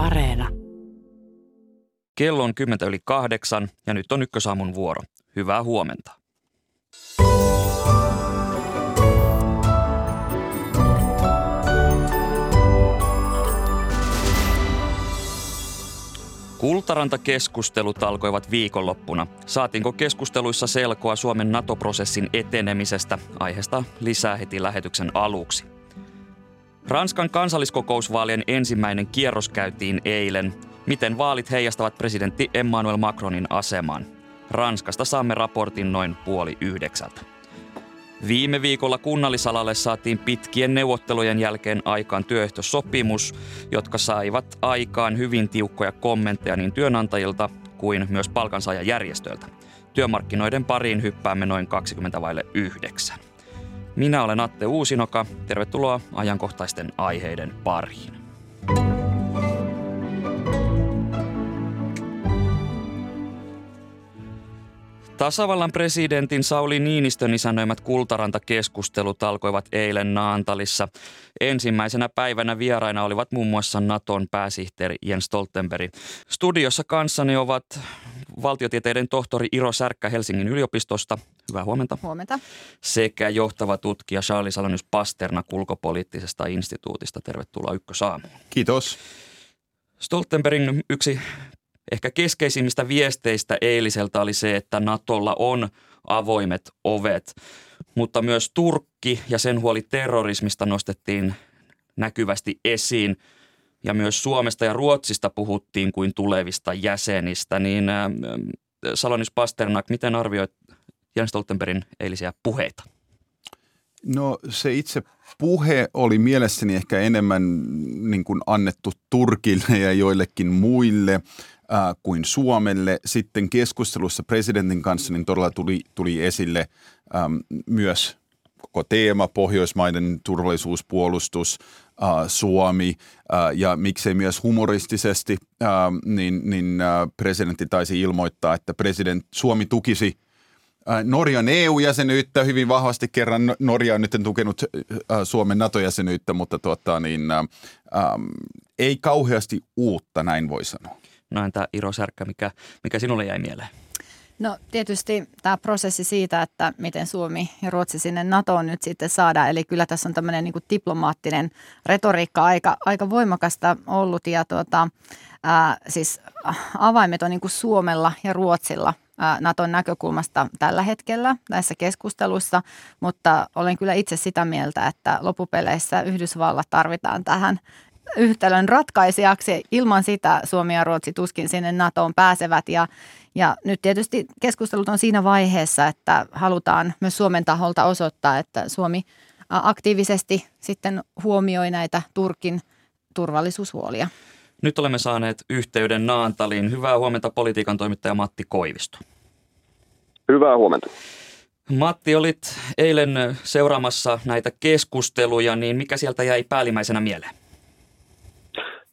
Areena. Kello on kymmentä yli kahdeksan ja nyt on ykkösaamun vuoro. Hyvää huomenta. Kultaranta-keskustelut alkoivat viikonloppuna. Saatiinko keskusteluissa selkoa Suomen NATO-prosessin etenemisestä? Aiheesta lisää heti lähetyksen aluksi. Ranskan kansalliskokousvaalien ensimmäinen kierros käytiin eilen. Miten vaalit heijastavat presidentti Emmanuel Macronin asemaan? Ranskasta saamme raportin noin puoli yhdeksältä. Viime viikolla kunnallisalalle saatiin pitkien neuvottelujen jälkeen aikaan työehtosopimus, jotka saivat aikaan hyvin tiukkoja kommentteja niin työnantajilta kuin myös palkansaajajärjestöiltä. Työmarkkinoiden pariin hyppäämme noin 20 vaille yhdeksän. Minä olen Atte Uusinoka. Tervetuloa ajankohtaisten aiheiden pariin. Tasavallan presidentin Sauli Niinistön isännöimät kultaranta-keskustelut alkoivat eilen Naantalissa. Ensimmäisenä päivänä vieraina olivat muun muassa Naton pääsihteeri Jens Stoltenberg. Studiossa kanssani ovat valtiotieteiden tohtori Iro Särkkä Helsingin yliopistosta. Hyvää huomenta. Huomenta. Sekä johtava tutkija Charles Salonius Pasterna kulkopoliittisesta instituutista. Tervetuloa Ykkösaamuun. Kiitos. Stoltenbergin yksi ehkä keskeisimmistä viesteistä eiliseltä oli se, että Natolla on avoimet ovet, mutta myös Turkki ja sen huoli terrorismista nostettiin näkyvästi esiin ja myös Suomesta ja Ruotsista puhuttiin kuin tulevista jäsenistä, niin äh, Salonis Pasternak, miten arvioit Jens Stoltenbergin eilisiä puheita? No se itse puhe oli mielessäni ehkä enemmän niin kuin annettu Turkille ja joillekin muille äh, kuin Suomelle. Sitten keskustelussa presidentin kanssa niin todella tuli, tuli esille ähm, myös koko teema, Pohjoismaiden turvallisuuspuolustus, äh, Suomi äh, ja miksei myös humoristisesti, äh, niin, niin äh, presidentti taisi ilmoittaa, että president Suomi tukisi äh, Norjan EU-jäsenyyttä hyvin vahvasti kerran. Norja on nyt tukenut äh, Suomen NATO-jäsenyyttä, mutta tuota, niin, äh, ei kauheasti uutta, näin voi sanoa. No entä Iro Särkkä, mikä, mikä sinulle jäi mieleen? No tietysti tämä prosessi siitä, että miten Suomi ja Ruotsi sinne NATOon nyt sitten saadaan. Eli kyllä tässä on tämmöinen niin diplomaattinen retoriikka aika, aika voimakasta ollut. Ja tuota, ää, siis avaimet on niin kuin Suomella ja Ruotsilla Naton näkökulmasta tällä hetkellä näissä keskusteluissa, mutta olen kyllä itse sitä mieltä, että loppupeleissä Yhdysvallat tarvitaan tähän yhtälön ratkaisijaksi. Ilman sitä Suomi ja Ruotsi tuskin sinne NATOon pääsevät ja, ja nyt tietysti keskustelut on siinä vaiheessa, että halutaan myös Suomen taholta osoittaa, että Suomi aktiivisesti sitten huomioi näitä Turkin turvallisuushuolia. Nyt olemme saaneet yhteyden Naantaliin. Hyvää huomenta politiikan toimittaja Matti Koivisto. Hyvää huomenta. Matti, olit eilen seuraamassa näitä keskusteluja, niin mikä sieltä jäi päällimmäisenä mieleen?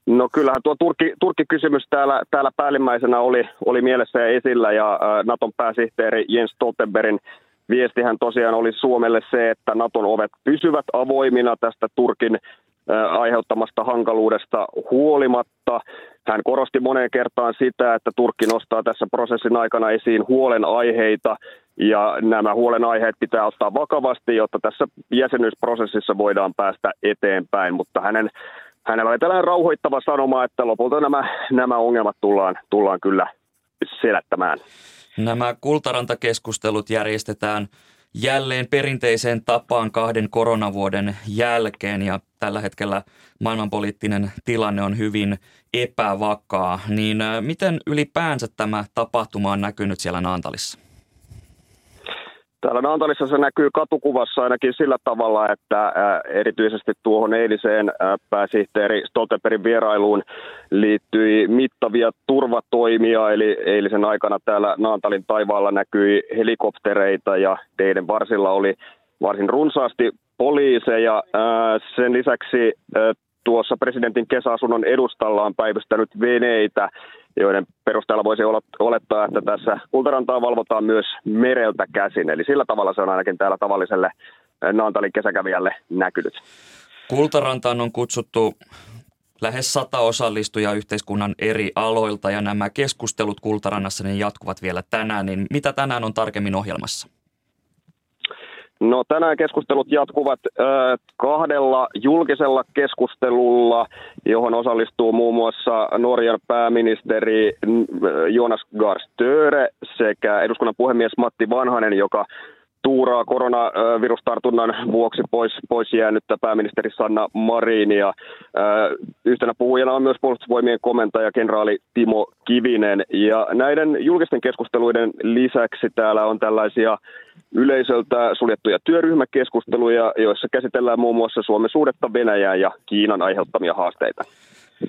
No kyllähän tuo Turkki, Turkki-kysymys täällä, täällä päällimmäisenä oli, oli mielessä ja esillä ja Naton pääsihteeri Jens Stoltenbergin viestihän tosiaan oli Suomelle se, että Naton ovet pysyvät avoimina tästä Turkin aiheuttamasta hankaluudesta huolimatta. Hän korosti moneen kertaan sitä, että Turkki nostaa tässä prosessin aikana esiin huolenaiheita ja nämä huolenaiheet pitää ottaa vakavasti, jotta tässä jäsenyysprosessissa voidaan päästä eteenpäin, mutta hänen hänellä oli tällainen rauhoittava sanoma, että lopulta nämä, nämä ongelmat tullaan, tullaan kyllä selättämään. Nämä kultarantakeskustelut järjestetään jälleen perinteiseen tapaan kahden koronavuoden jälkeen ja tällä hetkellä maailmanpoliittinen tilanne on hyvin epävakaa. Niin äh, miten ylipäänsä tämä tapahtuma on näkynyt siellä Naantalissa? Täällä Naantalissa se näkyy katukuvassa ainakin sillä tavalla, että erityisesti tuohon eiliseen pääsihteeri Stoltenbergin vierailuun liittyi mittavia turvatoimia, eli eilisen aikana täällä Naantalin taivaalla näkyi helikoptereita ja teidän varsilla oli varsin runsaasti poliiseja. Sen lisäksi tuossa presidentin kesäasunnon edustalla on päivystänyt veneitä, joiden perusteella voisi olettaa, että tässä kultarantaa valvotaan myös mereltä käsin. Eli sillä tavalla se on ainakin täällä tavalliselle Naantalin kesäkävijälle näkynyt. Kultarantaan on kutsuttu lähes sata osallistujaa yhteiskunnan eri aloilta ja nämä keskustelut Kultarannassa niin jatkuvat vielä tänään. Niin mitä tänään on tarkemmin ohjelmassa? No tänään keskustelut jatkuvat äh, kahdella julkisella keskustelulla, johon osallistuu muun muassa Norjan pääministeri Jonas Gahr Störe sekä eduskunnan puhemies Matti Vanhanen, joka tuuraa koronavirustartunnan vuoksi pois, pois jäänyttä pääministeri Sanna Marinia. Yhtenä puhujana on myös puolustusvoimien komentaja kenraali Timo Kivinen. Ja näiden julkisten keskusteluiden lisäksi täällä on tällaisia yleisöltä suljettuja työryhmäkeskusteluja, joissa käsitellään muun muassa Suomen suhdetta Venäjään ja Kiinan aiheuttamia haasteita.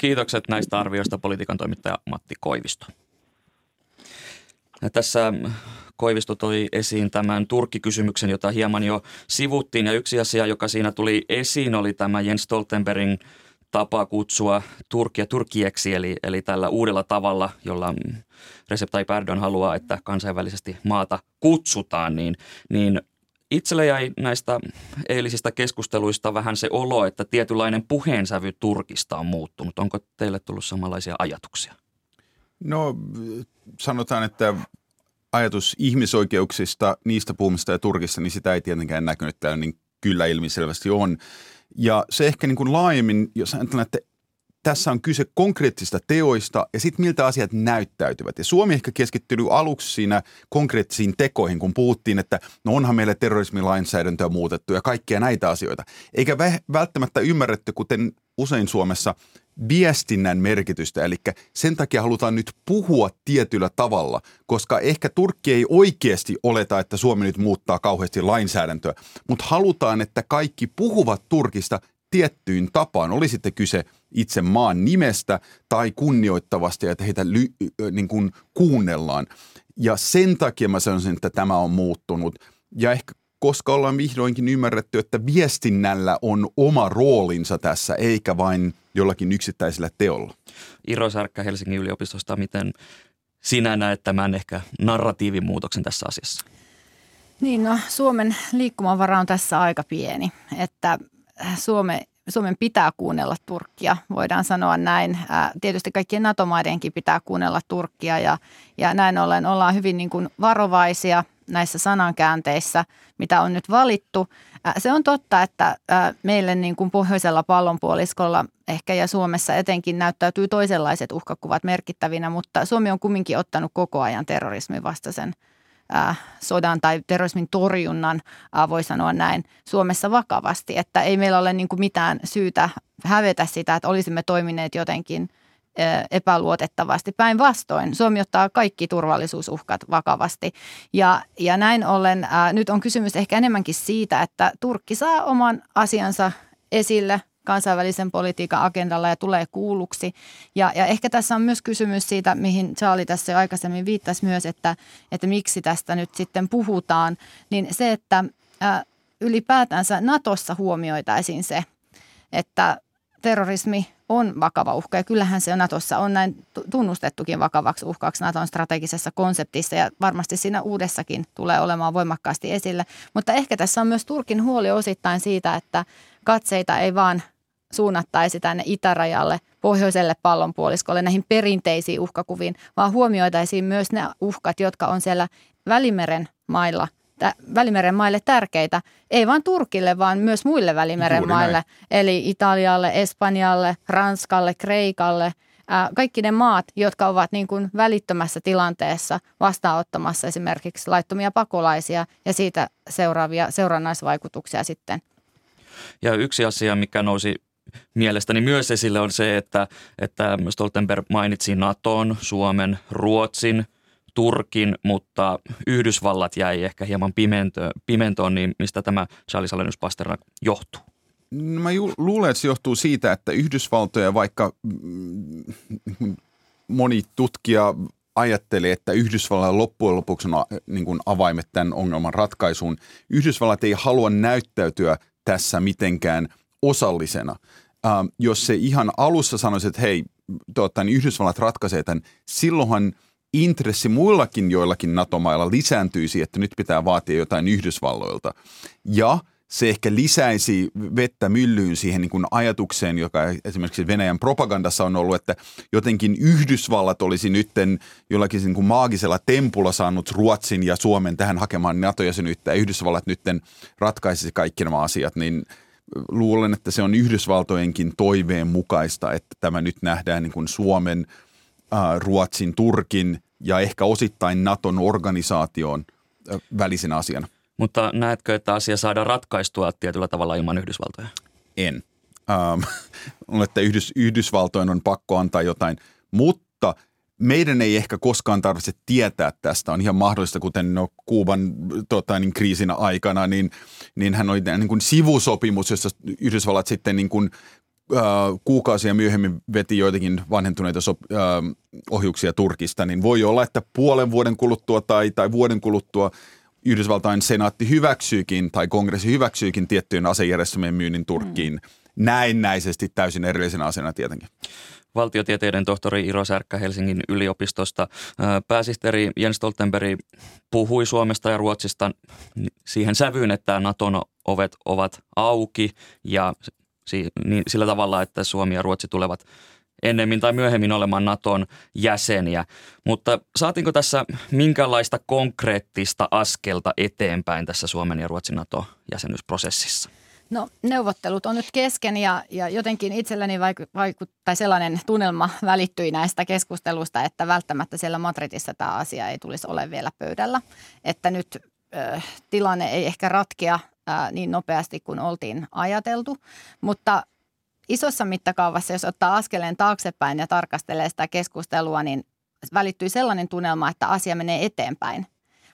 Kiitokset näistä arvioista politiikan toimittaja Matti Koivisto. Tässä Koivisto toi esiin tämän Turkki-kysymyksen, jota hieman jo sivuttiin. Ja yksi asia, joka siinä tuli esiin, oli tämä Jens Stoltenbergin tapa kutsua Turkia Turkieksi, eli, eli tällä uudella tavalla, jolla Recep Tayyip Erdogan haluaa, että kansainvälisesti maata kutsutaan, niin, niin itselle jäi näistä eilisistä keskusteluista vähän se olo, että tietynlainen puheensävy Turkista on muuttunut. Onko teille tullut samanlaisia ajatuksia? No sanotaan, että ajatus ihmisoikeuksista, niistä puhumista ja Turkissa, niin sitä ei tietenkään näkynyt täällä, niin kyllä ilmiselvästi on. Ja se ehkä niin kuin laajemmin, jos ajatellaan, että tässä on kyse konkreettisista teoista ja sitten miltä asiat näyttäytyvät. Ja Suomi ehkä keskittyy aluksi siinä konkreettisiin tekoihin, kun puhuttiin, että no onhan meillä terrorismilainsäädäntöä muutettu ja kaikkia näitä asioita. Eikä välttämättä ymmärretty, kuten usein Suomessa, viestinnän merkitystä. Eli sen takia halutaan nyt puhua tietyllä tavalla, koska ehkä Turkki ei oikeasti oleta, että Suomi nyt muuttaa kauheasti lainsäädäntöä, mutta halutaan, että kaikki puhuvat Turkista tiettyyn tapaan. Oli sitten kyse itse maan nimestä tai kunnioittavasti, että heitä ly, niin kuin kuunnellaan. Ja sen takia mä sanoisin, että tämä on muuttunut. Ja ehkä koska ollaan vihdoinkin ymmärretty, että viestinnällä on oma roolinsa tässä, eikä vain jollakin yksittäisellä teolla. Iro Särkkä Helsingin yliopistosta, miten sinä näet tämän ehkä narratiivimuutoksen tässä asiassa? Niin no, Suomen liikkumavara on tässä aika pieni, että Suome, Suomen pitää kuunnella Turkkia, voidaan sanoa näin. Tietysti kaikkien NATO-maidenkin pitää kuunnella Turkkia ja, ja näin ollen ollaan hyvin niin kuin varovaisia – näissä sanankäänteissä, mitä on nyt valittu. Se on totta, että meille niin kuin pohjoisella pallonpuoliskolla ehkä ja Suomessa etenkin näyttäytyy toisenlaiset uhkakuvat merkittävinä, mutta Suomi on kumminkin ottanut koko ajan terrorismin vastaisen sodan tai terrorismin torjunnan, voi sanoa näin, Suomessa vakavasti. Että ei meillä ole niin kuin mitään syytä hävetä sitä, että olisimme toimineet jotenkin – epäluotettavasti. Päinvastoin Suomi ottaa kaikki turvallisuusuhkat vakavasti. Ja, ja näin ollen ää, nyt on kysymys ehkä enemmänkin siitä, että Turkki saa oman asiansa esille kansainvälisen politiikan agendalla ja tulee kuulluksi. Ja, ja ehkä tässä on myös kysymys siitä, mihin Charlie tässä jo aikaisemmin viittasi myös, että, että miksi tästä nyt sitten puhutaan, niin se, että ää, ylipäätänsä Natossa huomioitaisiin se, että terrorismi on vakava uhka ja kyllähän se Natossa on näin tunnustettukin vakavaksi uhkaksi Naton strategisessa konseptissa ja varmasti siinä uudessakin tulee olemaan voimakkaasti esillä. Mutta ehkä tässä on myös Turkin huoli osittain siitä, että katseita ei vaan suunnattaisi tänne itärajalle, pohjoiselle pallonpuoliskolle, näihin perinteisiin uhkakuviin, vaan huomioitaisiin myös ne uhkat, jotka on siellä Välimeren mailla Välimeren maille tärkeitä, ei vain Turkille, vaan myös muille Välimeren Juuri maille, näin. eli Italialle, Espanjalle, Ranskalle, Kreikalle, kaikki ne maat, jotka ovat niin kuin välittömässä tilanteessa vastaanottamassa esimerkiksi laittomia pakolaisia ja siitä seuraavia seurannaisvaikutuksia sitten. Ja yksi asia, mikä nousi mielestäni myös esille on se, että, että Stoltenberg mainitsi Naton, Suomen, Ruotsin – Turkin, mutta Yhdysvallat jäi ehkä hieman pimentoon, pimentoon niin mistä tämä Charles Pasternak johtuu? No mä luulen, että se johtuu siitä, että Yhdysvaltoja, vaikka moni tutkija ajattelee, että Yhdysvallat loppujen lopuksi on niin kuin avaimet tämän ongelman ratkaisuun. Yhdysvallat ei halua näyttäytyä tässä mitenkään osallisena. Ähm, jos se ihan alussa sanoisi, että hei, tuota, niin Yhdysvallat ratkaisee tämän, silloinhan – intressi muillakin joillakin NATO-mailla lisääntyisi, että nyt pitää vaatia jotain Yhdysvalloilta. Ja se ehkä lisäisi vettä myllyyn siihen niin kuin ajatukseen, joka esimerkiksi Venäjän propagandassa on ollut, että jotenkin Yhdysvallat olisi nytten jollakin niin kuin maagisella tempulla saanut Ruotsin ja Suomen tähän hakemaan NATO-jäsenyyttä ja Yhdysvallat nytten ratkaisisi kaikki nämä asiat, niin luulen, että se on Yhdysvaltojenkin toiveen mukaista, että tämä nyt nähdään niin kuin Suomen, Ruotsin, Turkin ja ehkä osittain Naton organisaation välisenä asiana. Mutta näetkö, että asia saadaan ratkaistua tietyllä tavalla ilman Yhdysvaltoja? En. Ähm, että Yhdys, Yhdysvaltojen on pakko antaa jotain, mutta meidän ei ehkä koskaan tarvitse tietää tästä. On ihan mahdollista, kuten no, Kuuban tota, niin kriisin aikana, niin, niin hän oli niin kuin sivusopimus, jossa Yhdysvallat sitten niin kuin, äh, kuukausia myöhemmin veti joitakin vanhentuneita sop, äh, ohjuksia Turkista, niin voi olla, että puolen vuoden kuluttua tai, tai vuoden kuluttua – Yhdysvaltain senaatti hyväksyykin tai kongressi hyväksyykin tiettyjen asejärjestelmien myynnin Turkkiin mm. näennäisesti täysin erillisen asiana tietenkin. Valtiotieteiden tohtori Iro Särkkä Helsingin yliopistosta. Pääsihteeri Jens Stoltenberg puhui Suomesta ja Ruotsista siihen sävyyn, että Naton ovet ovat auki ja niin sillä tavalla, että Suomi ja Ruotsi tulevat ennemmin tai myöhemmin olemaan Naton jäseniä. Mutta saatiinko tässä minkälaista konkreettista askelta eteenpäin tässä Suomen ja Ruotsin NATO-jäsenyysprosessissa? No neuvottelut on nyt kesken ja, ja jotenkin itselläni vaikut, tai sellainen tunnelma välittyi näistä keskustelusta, että välttämättä siellä Madridissa tämä asia ei tulisi ole vielä pöydällä. Että nyt ö, tilanne ei ehkä ratkea niin nopeasti kuin oltiin ajateltu, mutta isossa mittakaavassa, jos ottaa askeleen taaksepäin ja tarkastelee sitä keskustelua, niin välittyy sellainen tunnelma, että asia menee eteenpäin,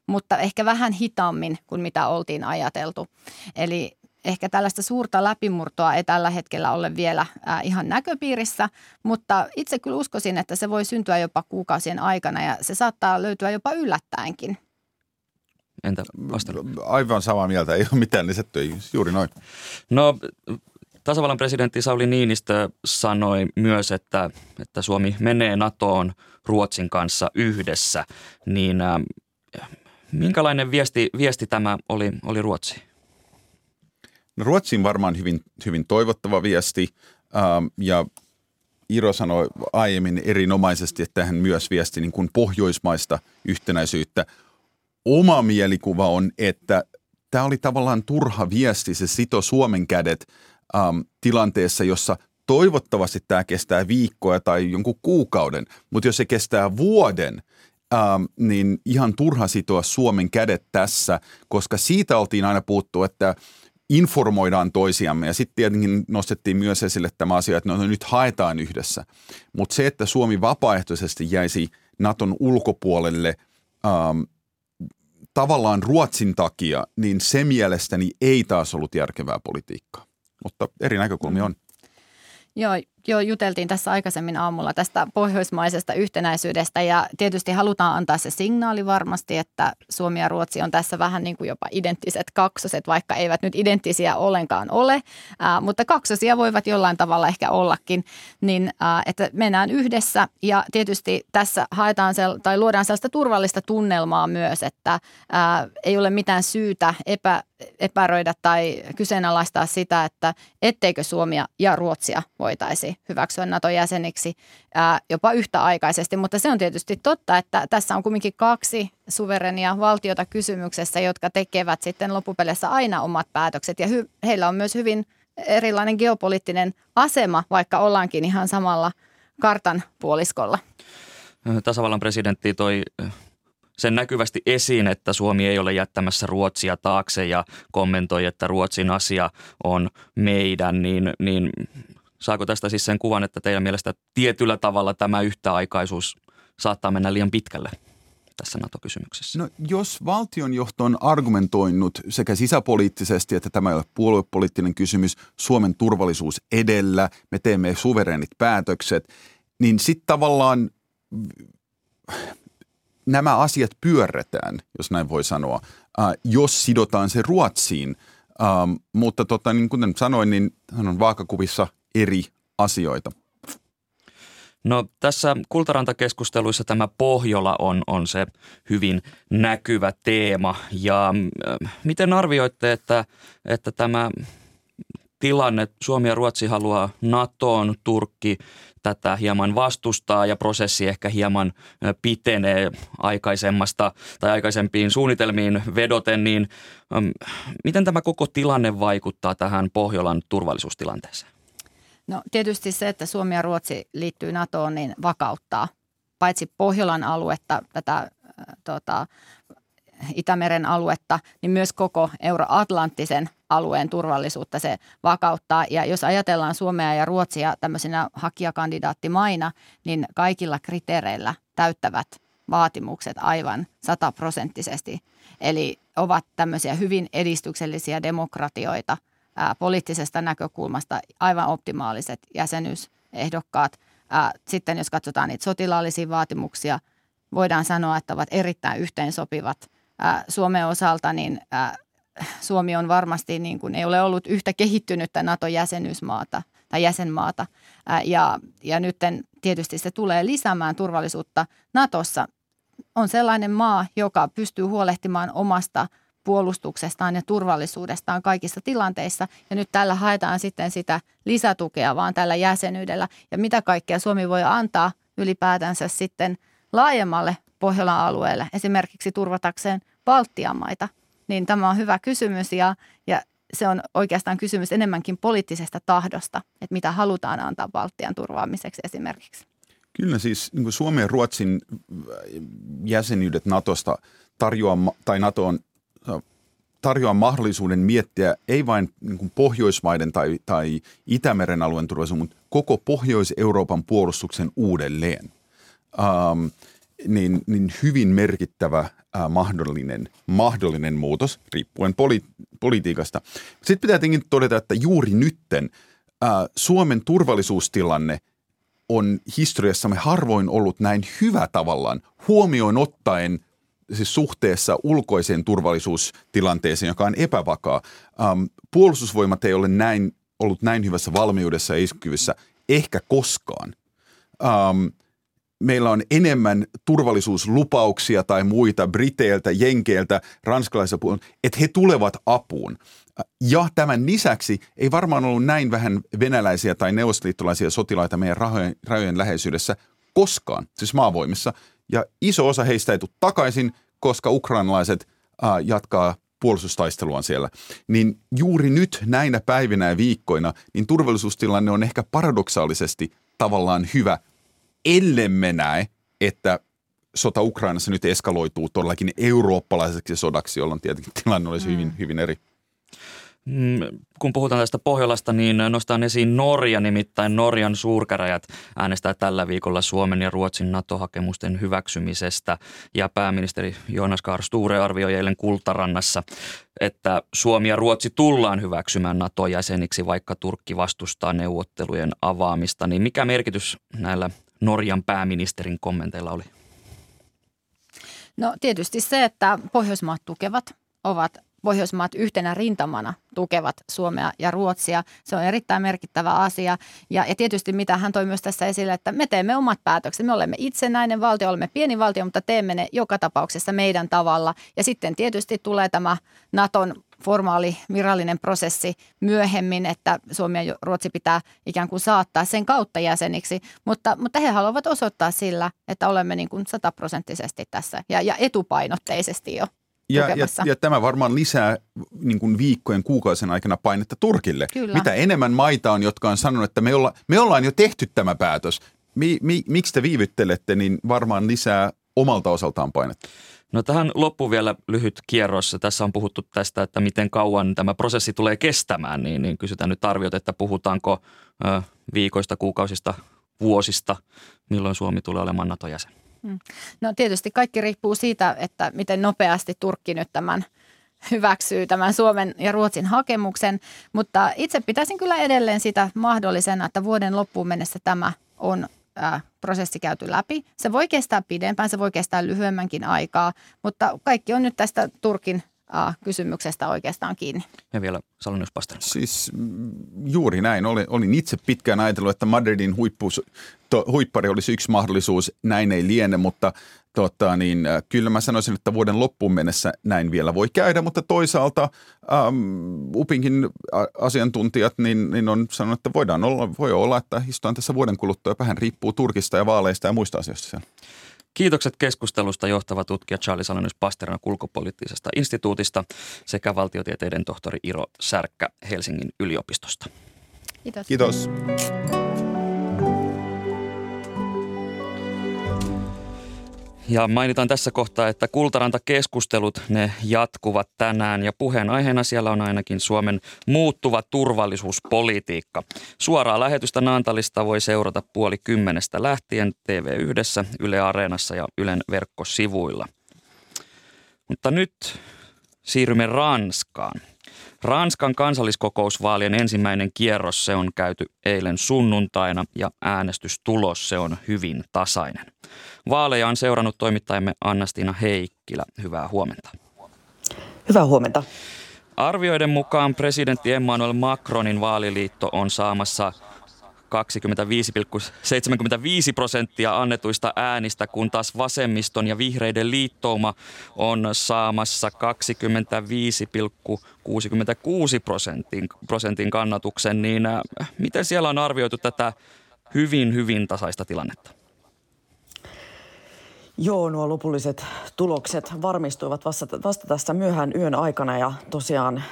mutta ehkä vähän hitaammin kuin mitä oltiin ajateltu. Eli ehkä tällaista suurta läpimurtoa ei tällä hetkellä ole vielä ihan näköpiirissä, mutta itse kyllä uskoisin, että se voi syntyä jopa kuukausien aikana ja se saattaa löytyä jopa yllättäenkin. Entä vastata? Aivan samaa mieltä, ei ole mitään lisätty, juuri noin. No Tasavallan presidentti Sauli Niinistö sanoi myös, että, että Suomi menee NATOon Ruotsin kanssa yhdessä, niin äh, minkälainen viesti, viesti tämä oli, oli Ruotsi? No Ruotsiin varmaan hyvin, hyvin toivottava viesti ähm, ja Iro sanoi aiemmin erinomaisesti, että hän myös viesti niin kuin pohjoismaista yhtenäisyyttä. Oma mielikuva on, että tämä oli tavallaan turha viesti, se sito Suomen kädet ähm, tilanteessa, jossa toivottavasti tämä kestää viikkoja tai jonkun kuukauden, mutta jos se kestää vuoden, ähm, niin ihan turha sitoa Suomen kädet tässä, koska siitä oltiin aina puuttu, että informoidaan toisiamme. Ja sitten tietenkin nostettiin myös esille tämä asia, että no, no nyt haetaan yhdessä. Mutta se, että Suomi vapaaehtoisesti jäisi Naton ulkopuolelle ähm, tavallaan Ruotsin takia, niin se mielestäni ei taas ollut järkevää politiikkaa mutta eri näkökulmia on. Joo, jo juteltiin tässä aikaisemmin aamulla tästä pohjoismaisesta yhtenäisyydestä ja tietysti halutaan antaa se signaali varmasti, että Suomi ja Ruotsi on tässä vähän niin kuin jopa identtiset kaksoset, vaikka eivät nyt identtisiä ollenkaan ole, ää, mutta kaksosia voivat jollain tavalla ehkä ollakin, niin ää, että mennään yhdessä ja tietysti tässä haetaan sel- tai luodaan sellaista turvallista tunnelmaa myös, että ää, ei ole mitään syytä epä, epäröidä tai kyseenalaistaa sitä, että etteikö Suomia ja Ruotsia voitaisi hyväksyä NATO-jäseniksi ää, jopa yhtäaikaisesti. Mutta se on tietysti totta, että tässä on kuitenkin kaksi suverenia valtiota kysymyksessä, jotka tekevät sitten loppupeleissä aina omat päätökset. Ja hy- heillä on myös hyvin erilainen geopoliittinen asema, vaikka ollaankin ihan samalla kartan puoliskolla. Tasavallan presidentti toi sen näkyvästi esiin, että Suomi ei ole jättämässä Ruotsia taakse ja kommentoi, että Ruotsin asia on meidän, niin, niin saako tästä siis sen kuvan, että teidän mielestä tietyllä tavalla tämä yhtäaikaisuus saattaa mennä liian pitkälle? tässä NATO-kysymyksessä? No, jos valtionjohto on argumentoinut sekä sisäpoliittisesti, että tämä ei ole puoluepoliittinen kysymys, Suomen turvallisuus edellä, me teemme suverenit päätökset, niin sitten tavallaan nämä asiat pyörretään, jos näin voi sanoa, äh, jos sidotaan se Ruotsiin. Ähm, mutta tota, niin kuten sanoin, niin hän on vaakakuvissa eri asioita. No tässä kultarantakeskusteluissa tämä Pohjola on, on se hyvin näkyvä teema. Ja äh, miten arvioitte, että, että tämä tilanne, Suomi ja Ruotsi haluaa NATOon, Turkki tätä hieman vastustaa ja prosessi ehkä hieman pitenee aikaisemmasta tai aikaisempiin suunnitelmiin vedoten, niin miten tämä koko tilanne vaikuttaa tähän Pohjolan turvallisuustilanteeseen? No tietysti se, että Suomi ja Ruotsi liittyy NATOon, niin vakauttaa paitsi Pohjolan aluetta, tätä äh, tota, Itämeren aluetta, niin myös koko euroatlanttisen alueen turvallisuutta se vakauttaa. Ja jos ajatellaan Suomea ja Ruotsia tämmöisenä hakijakandidaattimaina, niin kaikilla kriteereillä täyttävät vaatimukset aivan sataprosenttisesti. Eli ovat tämmöisiä hyvin edistyksellisiä demokratioita – ää, poliittisesta näkökulmasta aivan optimaaliset jäsenyysehdokkaat. Ää, sitten jos katsotaan niitä sotilaallisia vaatimuksia, voidaan sanoa, että ovat erittäin yhteensopivat. Ää, Suomen osalta niin ää, Suomi on varmasti, niin kuin, ei ole ollut yhtä kehittynyttä NATO-jäsenyysmaata tai jäsenmaata. Ää, ja, ja nyt tietysti se tulee lisäämään turvallisuutta Natossa. On sellainen maa, joka pystyy huolehtimaan omasta – puolustuksestaan ja turvallisuudestaan kaikissa tilanteissa. Ja nyt tällä haetaan sitten sitä lisätukea vaan tällä jäsenyydellä. Ja mitä kaikkea Suomi voi antaa ylipäätänsä sitten laajemmalle Pohjolan alueelle, esimerkiksi turvatakseen Baltian maita, niin tämä on hyvä kysymys ja, ja se on oikeastaan kysymys enemmänkin poliittisesta tahdosta, että mitä halutaan antaa Baltian turvaamiseksi esimerkiksi. Kyllä siis niin Suomen ja Ruotsin jäsenyydet Natosta tarjoaa, tai NATO on tarjoaa mahdollisuuden miettiä ei vain niin Pohjoismaiden tai, tai Itämeren alueen turvallisuus, mutta koko Pohjois-Euroopan puolustuksen uudelleen. Ähm, niin, niin hyvin merkittävä äh, mahdollinen, mahdollinen muutos riippuen poli- politiikasta. Sitten pitää tietenkin todeta, että juuri nytten äh, Suomen turvallisuustilanne on historiassamme harvoin ollut näin hyvä tavallaan, huomioon ottaen – siis suhteessa ulkoiseen turvallisuustilanteeseen, joka on epävakaa. Ähm, puolustusvoimat ei ole näin, ollut näin hyvässä valmiudessa ja iskukyvyssä ehkä koskaan. Ähm, meillä on enemmän turvallisuuslupauksia tai muita Briteiltä, Jenkeiltä, ranskalaisilla että he tulevat apuun. Ja tämän lisäksi ei varmaan ollut näin vähän venäläisiä tai neuvostoliittolaisia sotilaita meidän rahojen, rajojen läheisyydessä koskaan, siis maavoimissa – ja iso osa heistä ei tule takaisin, koska ukrainalaiset äh, jatkaa puolustustaistelua siellä. Niin juuri nyt näinä päivinä ja viikkoina, niin turvallisuustilanne on ehkä paradoksaalisesti tavallaan hyvä, ellemme näe, että sota Ukrainassa nyt eskaloituu todellakin eurooppalaiseksi sodaksi, jolloin tietenkin tilanne olisi mm. hyvin, hyvin eri. Mm, kun puhutaan tästä Pohjolasta, niin nostan esiin Norja, nimittäin Norjan suurkäräjät äänestää tällä viikolla Suomen ja Ruotsin NATO-hakemusten hyväksymisestä. Ja pääministeri Jonas Gahr Sture arvioi eilen Kultarannassa, että Suomi ja Ruotsi tullaan hyväksymään NATO-jäseniksi, vaikka Turkki vastustaa neuvottelujen avaamista. Niin mikä merkitys näillä Norjan pääministerin kommenteilla oli? No tietysti se, että Pohjoismaat tukevat ovat Pohjoismaat yhtenä rintamana tukevat Suomea ja Ruotsia. Se on erittäin merkittävä asia. Ja, ja tietysti mitä hän toi myös tässä esille, että me teemme omat päätökset. Me olemme itsenäinen valtio, olemme pieni valtio, mutta teemme ne joka tapauksessa meidän tavalla. Ja sitten tietysti tulee tämä Naton formaali virallinen prosessi myöhemmin, että Suomi ja Ruotsi pitää ikään kuin saattaa sen kautta jäseniksi, mutta, mutta he haluavat osoittaa sillä, että olemme niin kuin sataprosenttisesti tässä ja, ja etupainotteisesti jo ja, ja, ja tämä varmaan lisää niin kuin viikkojen, kuukausien aikana painetta Turkille. Kyllä. Mitä enemmän maita on, jotka on sanonut, että me, olla, me ollaan jo tehty tämä päätös. Mi, mi, miksi te viivyttelette, niin varmaan lisää omalta osaltaan painetta. No tähän loppu vielä lyhyt kierros. Tässä on puhuttu tästä, että miten kauan tämä prosessi tulee kestämään, niin, niin kysytään nyt arviot, että puhutaanko ö, viikoista, kuukausista, vuosista, milloin Suomi tulee olemaan NATO-jäsen. Mm. No tietysti kaikki riippuu siitä, että miten nopeasti Turkki nyt tämän hyväksyy tämän Suomen ja Ruotsin hakemuksen, mutta itse pitäisin kyllä edelleen sitä mahdollisena, että vuoden loppuun mennessä tämä on ää, prosessi käyty läpi. Se voi kestää pidempään, se voi kestää lyhyemmänkin aikaa, mutta kaikki on nyt tästä Turkin kysymyksestä oikeastaan kiinni. Ja vielä Salonius Siis mm, juuri näin. Olin, olin itse pitkään ajatellut, että Madridin huippu, to, huippari olisi yksi mahdollisuus. Näin ei liene, mutta tota, niin, äh, kyllä mä sanoisin, että vuoden loppuun mennessä näin vielä voi käydä, mutta toisaalta ähm, UPinkin asiantuntijat niin, niin on sanonut, että voidaan olla, voi olla, että istutaan tässä vuoden kuluttua vähän riippuu Turkista ja vaaleista ja muista asioista siellä. Kiitokset keskustelusta johtava tutkija Charlie Salonius Pasterna kulkopoliittisesta instituutista sekä valtiotieteiden tohtori Iro Särkkä Helsingin yliopistosta. Kiitos. Kiitos. Ja mainitaan tässä kohtaa, että Kultaranta-keskustelut, ne jatkuvat tänään ja puheenaiheena siellä on ainakin Suomen muuttuva turvallisuuspolitiikka. Suoraa lähetystä Naantalista voi seurata puoli kymmenestä lähtien TV1, Yle Areenassa ja Ylen verkkosivuilla. Mutta nyt siirrymme Ranskaan. Ranskan kansalliskokousvaalien ensimmäinen kierros se on käyty eilen sunnuntaina ja äänestystulos se on hyvin tasainen. Vaaleja on seurannut toimittajamme Annastiina Heikkilä. Hyvää huomenta. Hyvää huomenta. Arvioiden mukaan presidentti Emmanuel Macronin vaaliliitto on saamassa 25,75 prosenttia annetuista äänistä, kun taas vasemmiston ja vihreiden liittouma on saamassa 25,66 prosentin, prosentin kannatuksen. Niin äh, miten siellä on arvioitu tätä hyvin, hyvin tasaista tilannetta? Joo, nuo lopulliset tulokset varmistuivat vasta, vasta tässä myöhään yön aikana ja tosiaan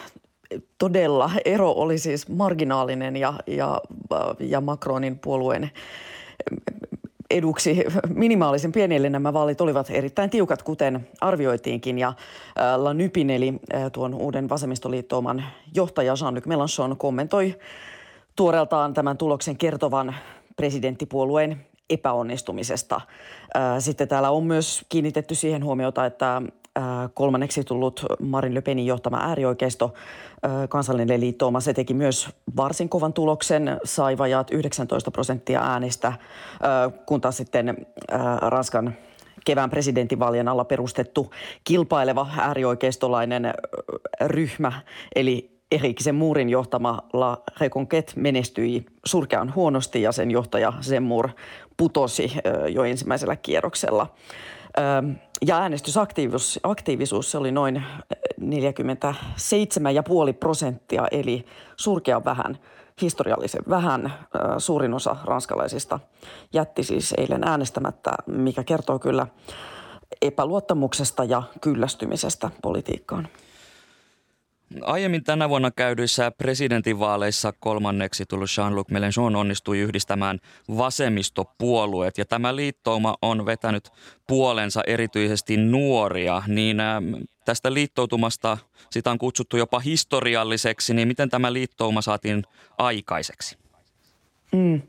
todella ero oli siis marginaalinen ja, ja, ja Macronin puolueen eduksi minimaalisen pienille nämä vaalit olivat erittäin tiukat, kuten arvioitiinkin. Ja La Nypin, eli tuon uuden vasemmistoliittooman johtaja Jean-Luc Mélenchon kommentoi tuoreeltaan tämän tuloksen kertovan presidenttipuolueen epäonnistumisesta. Sitten täällä on myös kiinnitetty siihen huomiota, että kolmanneksi tullut Marin Le Penin johtama äärioikeisto kansallinen liittooma, se teki myös varsin kovan tuloksen, sai vajaat 19 prosenttia äänistä, kun taas sitten Ranskan kevään presidentinvaalien alla perustettu kilpaileva äärioikeistolainen ryhmä, eli Eriksen Muurin johtama La Reconquête menestyi surkean huonosti ja sen johtaja Semmur putosi jo ensimmäisellä kierroksella. Ja äänestysaktiivisuus aktiivisuus, se oli noin 47,5 prosenttia, eli surkea vähän, historiallisen vähän. Suurin osa ranskalaisista jätti siis eilen äänestämättä, mikä kertoo kyllä epäluottamuksesta ja kyllästymisestä politiikkaan. Aiemmin tänä vuonna käydyissä presidentinvaaleissa kolmanneksi tullut Jean-Luc Mélenchon onnistui yhdistämään vasemmistopuolueet ja tämä liittouma on vetänyt puolensa erityisesti nuoria, niin ähm, tästä liittoutumasta sitä on kutsuttu jopa historialliseksi, niin miten tämä liittouma saatiin aikaiseksi? Mm.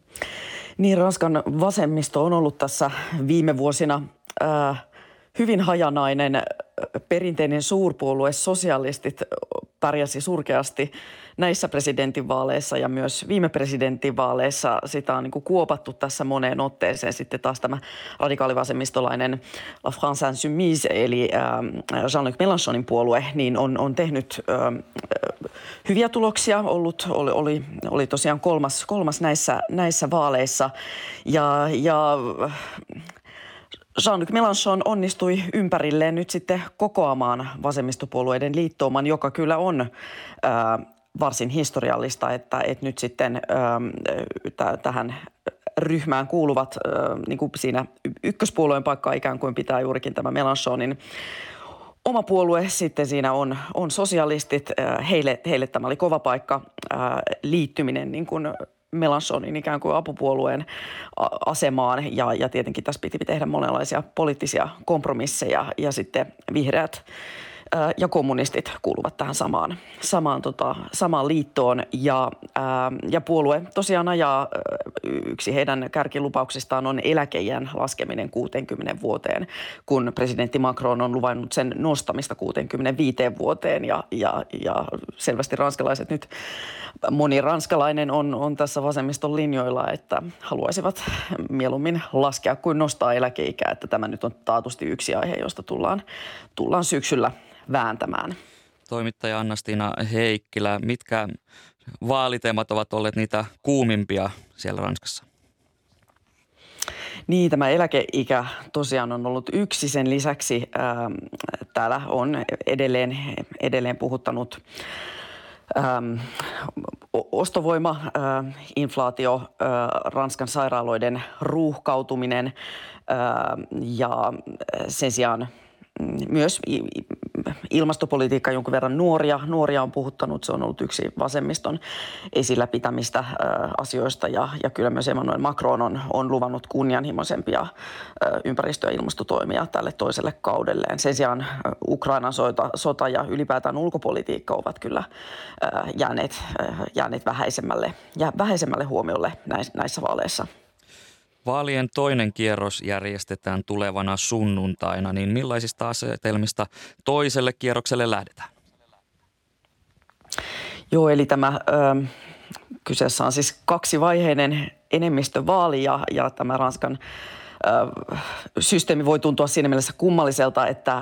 Niin, Ranskan vasemmisto on ollut tässä viime vuosina äh, hyvin hajanainen perinteinen suurpuolue sosialistit pärjäsi surkeasti näissä presidentinvaaleissa ja myös viime presidentinvaaleissa. Sitä on niin kuopattu tässä moneen otteeseen. Sitten taas tämä radikaalivasemmistolainen La France Insoumise eli ähm, Jean-Luc Mélenchonin puolue niin on, on tehnyt ähm, hyviä tuloksia. Ollut, oli, oli, oli tosiaan kolmas, kolmas näissä, näissä vaaleissa. Ja, ja Jean-Luc Mélenchon onnistui ympärilleen nyt sitten kokoamaan vasemmistopuolueiden liittouman, joka kyllä on ää, varsin historiallista, että, että nyt sitten ää, tähän ryhmään kuuluvat ää, niin kuin siinä ykköspuolueen paikkaa ikään kuin pitää juurikin tämä Mélenchonin oma puolue sitten siinä on, on sosialistit. Heille, heille tämä oli kova paikka liittyminen niin kuin Melanchonin ikään kuin apupuolueen asemaan. Ja, ja tietenkin tässä piti tehdä monenlaisia poliittisia kompromisseja. Ja sitten vihreät ja kommunistit kuuluvat tähän samaan, samaan, tota, samaan liittoon. Ja, ää, ja puolue tosiaan ajaa, yksi heidän kärkilupauksistaan on eläkeijän laskeminen 60 vuoteen, kun presidentti Macron on luvannut sen nostamista 65 vuoteen. Ja, ja, ja selvästi ranskalaiset nyt, moni ranskalainen on, on tässä vasemmiston linjoilla, että haluaisivat mieluummin laskea kuin nostaa eläkeikää. Että tämä nyt on taatusti yksi aihe, josta tullaan, tullaan syksyllä vääntämään. Toimittaja Anna-Stina Heikkilä, mitkä vaaliteemat ovat olleet niitä kuumimpia siellä Ranskassa? Niin, tämä eläkeikä tosiaan on ollut yksi. Sen lisäksi ää, täällä on edelleen, edelleen puhuttanut Ähm, ostovoima, äh, inflaatio, äh, Ranskan sairaaloiden ruuhkautuminen äh, ja sen sijaan myös ilmastopolitiikka jonkun verran nuoria. Nuoria on puhuttanut, se on ollut yksi vasemmiston esillä pitämistä asioista ja, ja kyllä myös Emmanuel Macron on, on luvannut kunnianhimoisempia ympäristö- ja ilmastotoimia tälle toiselle kaudelleen. Sen sijaan Ukrainan sota, sota ja ylipäätään ulkopolitiikka ovat kyllä jääneet, jääneet vähäisemmälle, vähäisemmälle huomiolle näissä vaaleissa. Vaalien toinen kierros järjestetään tulevana sunnuntaina, niin millaisista asetelmista toiselle kierrokselle lähdetään? Joo, eli tämä ö, kyseessä on siis kaksivaiheinen enemmistövaali ja, ja tämä Ranskan systeemi voi tuntua siinä mielessä kummalliselta, että,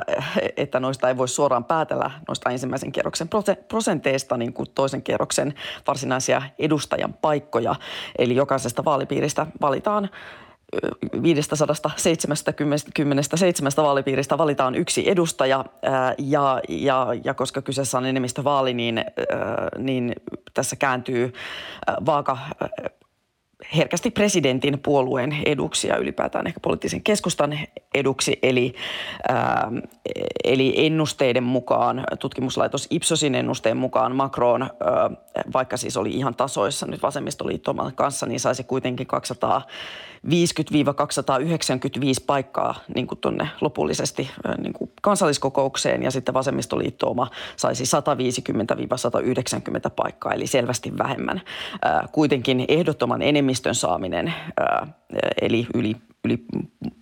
että noista ei voi suoraan päätellä noista ensimmäisen kierroksen prosenteista niin kuin toisen kierroksen varsinaisia edustajan paikkoja. Eli jokaisesta vaalipiiristä valitaan 577 vaalipiiristä valitaan yksi edustaja ja, ja, ja koska kyseessä on enemmistövaali, niin, niin tässä kääntyy vaaka herkästi presidentin puolueen eduksi ja ylipäätään ehkä poliittisen keskustan eduksi. Eli, ää, eli ennusteiden mukaan, tutkimuslaitos Ipsosin ennusteen mukaan Macron, ää, vaikka siis oli ihan tasoissa nyt vasemmistoliittoman kanssa, niin saisi kuitenkin 200 50-295 paikkaa niin kuin tonne lopullisesti niin kuin kansalliskokoukseen ja sitten vasemmistoliittooma saisi 150-190 paikkaa, eli selvästi vähemmän. Kuitenkin ehdottoman enemmistön saaminen, eli yli yli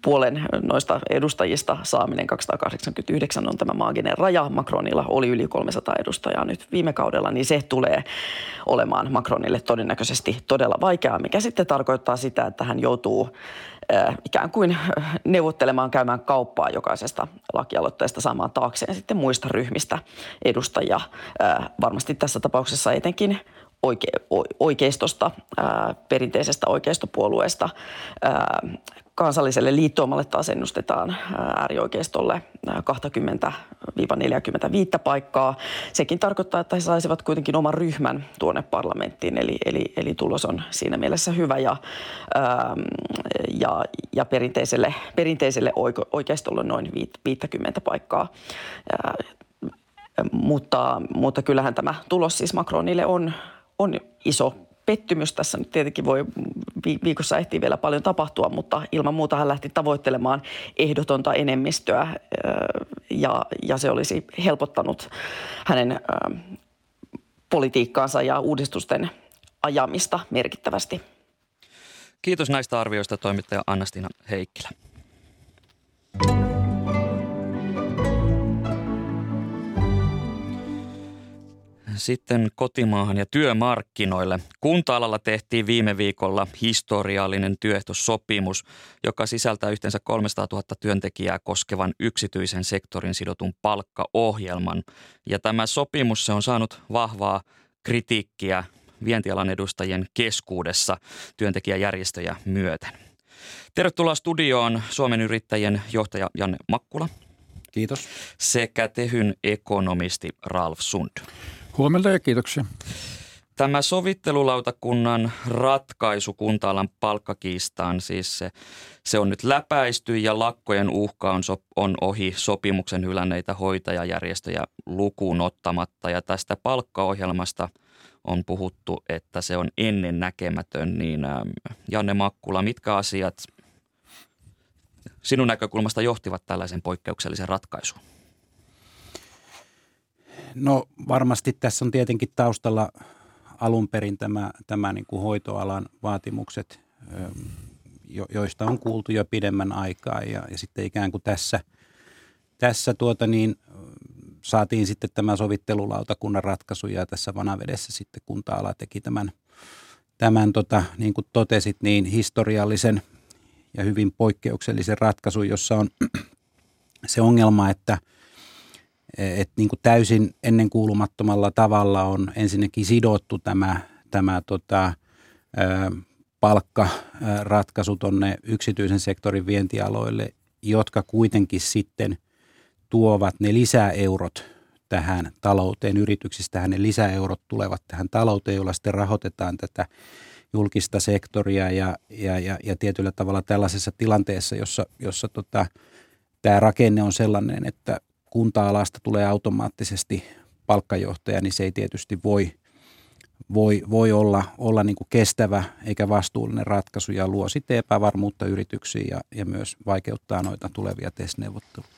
puolen noista edustajista saaminen 289 on tämä maaginen raja. Macronilla oli yli 300 edustajaa nyt viime kaudella, niin se tulee olemaan Macronille todennäköisesti todella vaikeaa, mikä sitten tarkoittaa sitä, että hän joutuu äh, ikään kuin neuvottelemaan, käymään kauppaa jokaisesta lakialoitteesta saamaan taakseen sitten muista ryhmistä edustajia. Äh, varmasti tässä tapauksessa etenkin oike- oikeistosta, ää, perinteisestä oikeistopuolueesta. Ää, kansalliselle liittoomalle taas ennustetaan äärioikeistolle 20-45 paikkaa. Sekin tarkoittaa, että he saisivat kuitenkin oman ryhmän tuonne parlamenttiin, eli, eli, eli tulos on siinä mielessä hyvä ja, ja, ja perinteiselle, perinteiselle oikeistolle noin 50 paikkaa. Mutta, mutta kyllähän tämä tulos siis Macronille on on iso pettymys. Tässä nyt tietenkin voi viikossa ehtii vielä paljon tapahtua, mutta ilman muuta hän lähti tavoittelemaan ehdotonta enemmistöä ja, ja se olisi helpottanut hänen politiikkaansa ja uudistusten ajamista merkittävästi. Kiitos näistä arvioista toimittaja Annastina Heikkilä. Sitten kotimaahan ja työmarkkinoille. Kunta-alalla tehtiin viime viikolla historiallinen työehtosopimus, joka sisältää yhteensä 300 000 työntekijää koskevan yksityisen sektorin sidotun palkkaohjelman. Ja tämä sopimus se on saanut vahvaa kritiikkiä vientialan edustajien keskuudessa työntekijäjärjestöjä myöten. Tervetuloa studioon Suomen yrittäjien johtaja Janne Makkula. Kiitos. Sekä Tehyn ekonomisti Ralf Sund. Huomenta ja kiitoksia. Tämä sovittelulautakunnan ratkaisu kunta-alan palkkakiistaan, siis se, se on nyt läpäisty ja lakkojen uhka on, so, on ohi sopimuksen hylänneitä hoitajajärjestöjä lukuun ottamatta. Ja tästä palkkaohjelmasta on puhuttu, että se on ennen näkemätön. Niin ähm, Janne Makkula, mitkä asiat sinun näkökulmasta johtivat tällaisen poikkeuksellisen ratkaisuun? No varmasti tässä on tietenkin taustalla alun perin tämä, tämä niin kuin hoitoalan vaatimukset, joista on kuultu jo pidemmän aikaa ja, ja sitten ikään kuin tässä, tässä tuota niin, saatiin sitten tämä sovittelulautakunnan ratkaisu ja tässä vanavedessä sitten kunta-ala teki tämän, tämän tota, niin kuin totesit, niin historiallisen ja hyvin poikkeuksellisen ratkaisun, jossa on se ongelma, että – että niin kuin täysin ennenkuulumattomalla tavalla on ensinnäkin sidottu tämä, tämä tota, palkkaratkaisu tuonne yksityisen sektorin vientialoille, jotka kuitenkin sitten tuovat ne lisäeurot tähän talouteen. Yrityksistähän ne lisäeurot tulevat tähän talouteen, jolla sitten rahoitetaan tätä julkista sektoria ja, ja, ja, ja tietyllä tavalla tällaisessa tilanteessa, jossa, jossa tota, tämä rakenne on sellainen, että kunta-alasta tulee automaattisesti palkkajohtaja, niin se ei tietysti voi, voi, voi olla, olla niin kuin kestävä eikä vastuullinen ratkaisu ja luo sitten epävarmuutta yrityksiin ja, ja myös vaikeuttaa noita tulevia testneuvotteluja.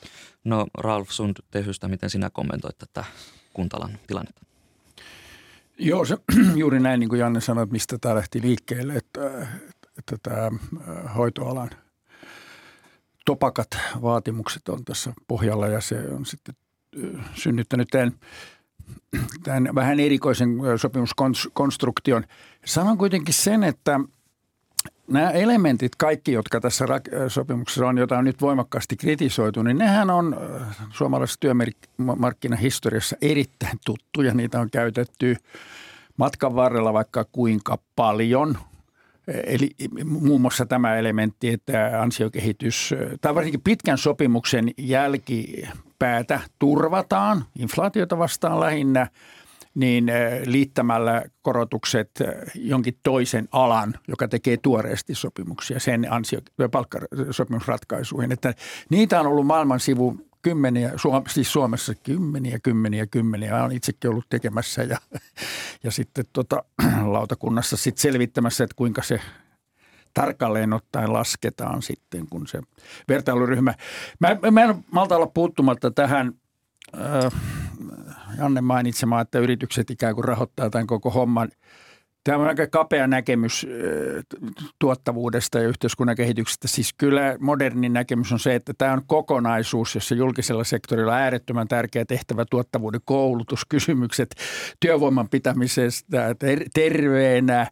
No Ralf Sund Tehystä, miten sinä kommentoit tätä kuntalan tilannetta? Joo, se, juuri näin niin kuin Janne sanoi, että mistä tämä lähti liikkeelle, että, että tämä hoitoalan topakat vaatimukset on tässä pohjalla ja se on sitten synnyttänyt tämän, tämän vähän erikoisen sopimuskonstruktion. Sanon kuitenkin sen, että – nämä elementit, kaikki, jotka tässä sopimuksessa on, jota on nyt voimakkaasti kritisoitu, niin nehän on suomalaisessa työmarkkinahistoriassa erittäin tuttuja. Niitä on käytetty matkan varrella vaikka kuinka paljon. Eli muun muassa tämä elementti, että ansiokehitys, tai varsinkin pitkän sopimuksen jälkipäätä turvataan inflaatiota vastaan lähinnä – niin eh, liittämällä korotukset eh, jonkin toisen alan, joka tekee tuoreesti sopimuksia sen ansio- palkkasopimusratkaisuihin. Että niitä on ollut maailman sivu kymmeniä, siis Suomessa kymmeniä, kymmeniä, kymmeniä. Olen itsekin ollut tekemässä ja, ja sitten tota, lautakunnassa sitten selvittämässä, että kuinka se tarkalleen ottaen lasketaan sitten, kun se vertailuryhmä. Mä, mä en malta olla puuttumatta tähän äh, Janne mainitsemaan, että yritykset ikään kuin rahoittaa tämän koko homman – Tämä on aika kapea näkemys tuottavuudesta ja yhteiskunnan kehityksestä. Siis kyllä modernin näkemys on se, että tämä on kokonaisuus, jossa julkisella sektorilla on äärettömän tärkeä tehtävä tuottavuuden koulutuskysymykset, työvoiman pitämisestä terveenä,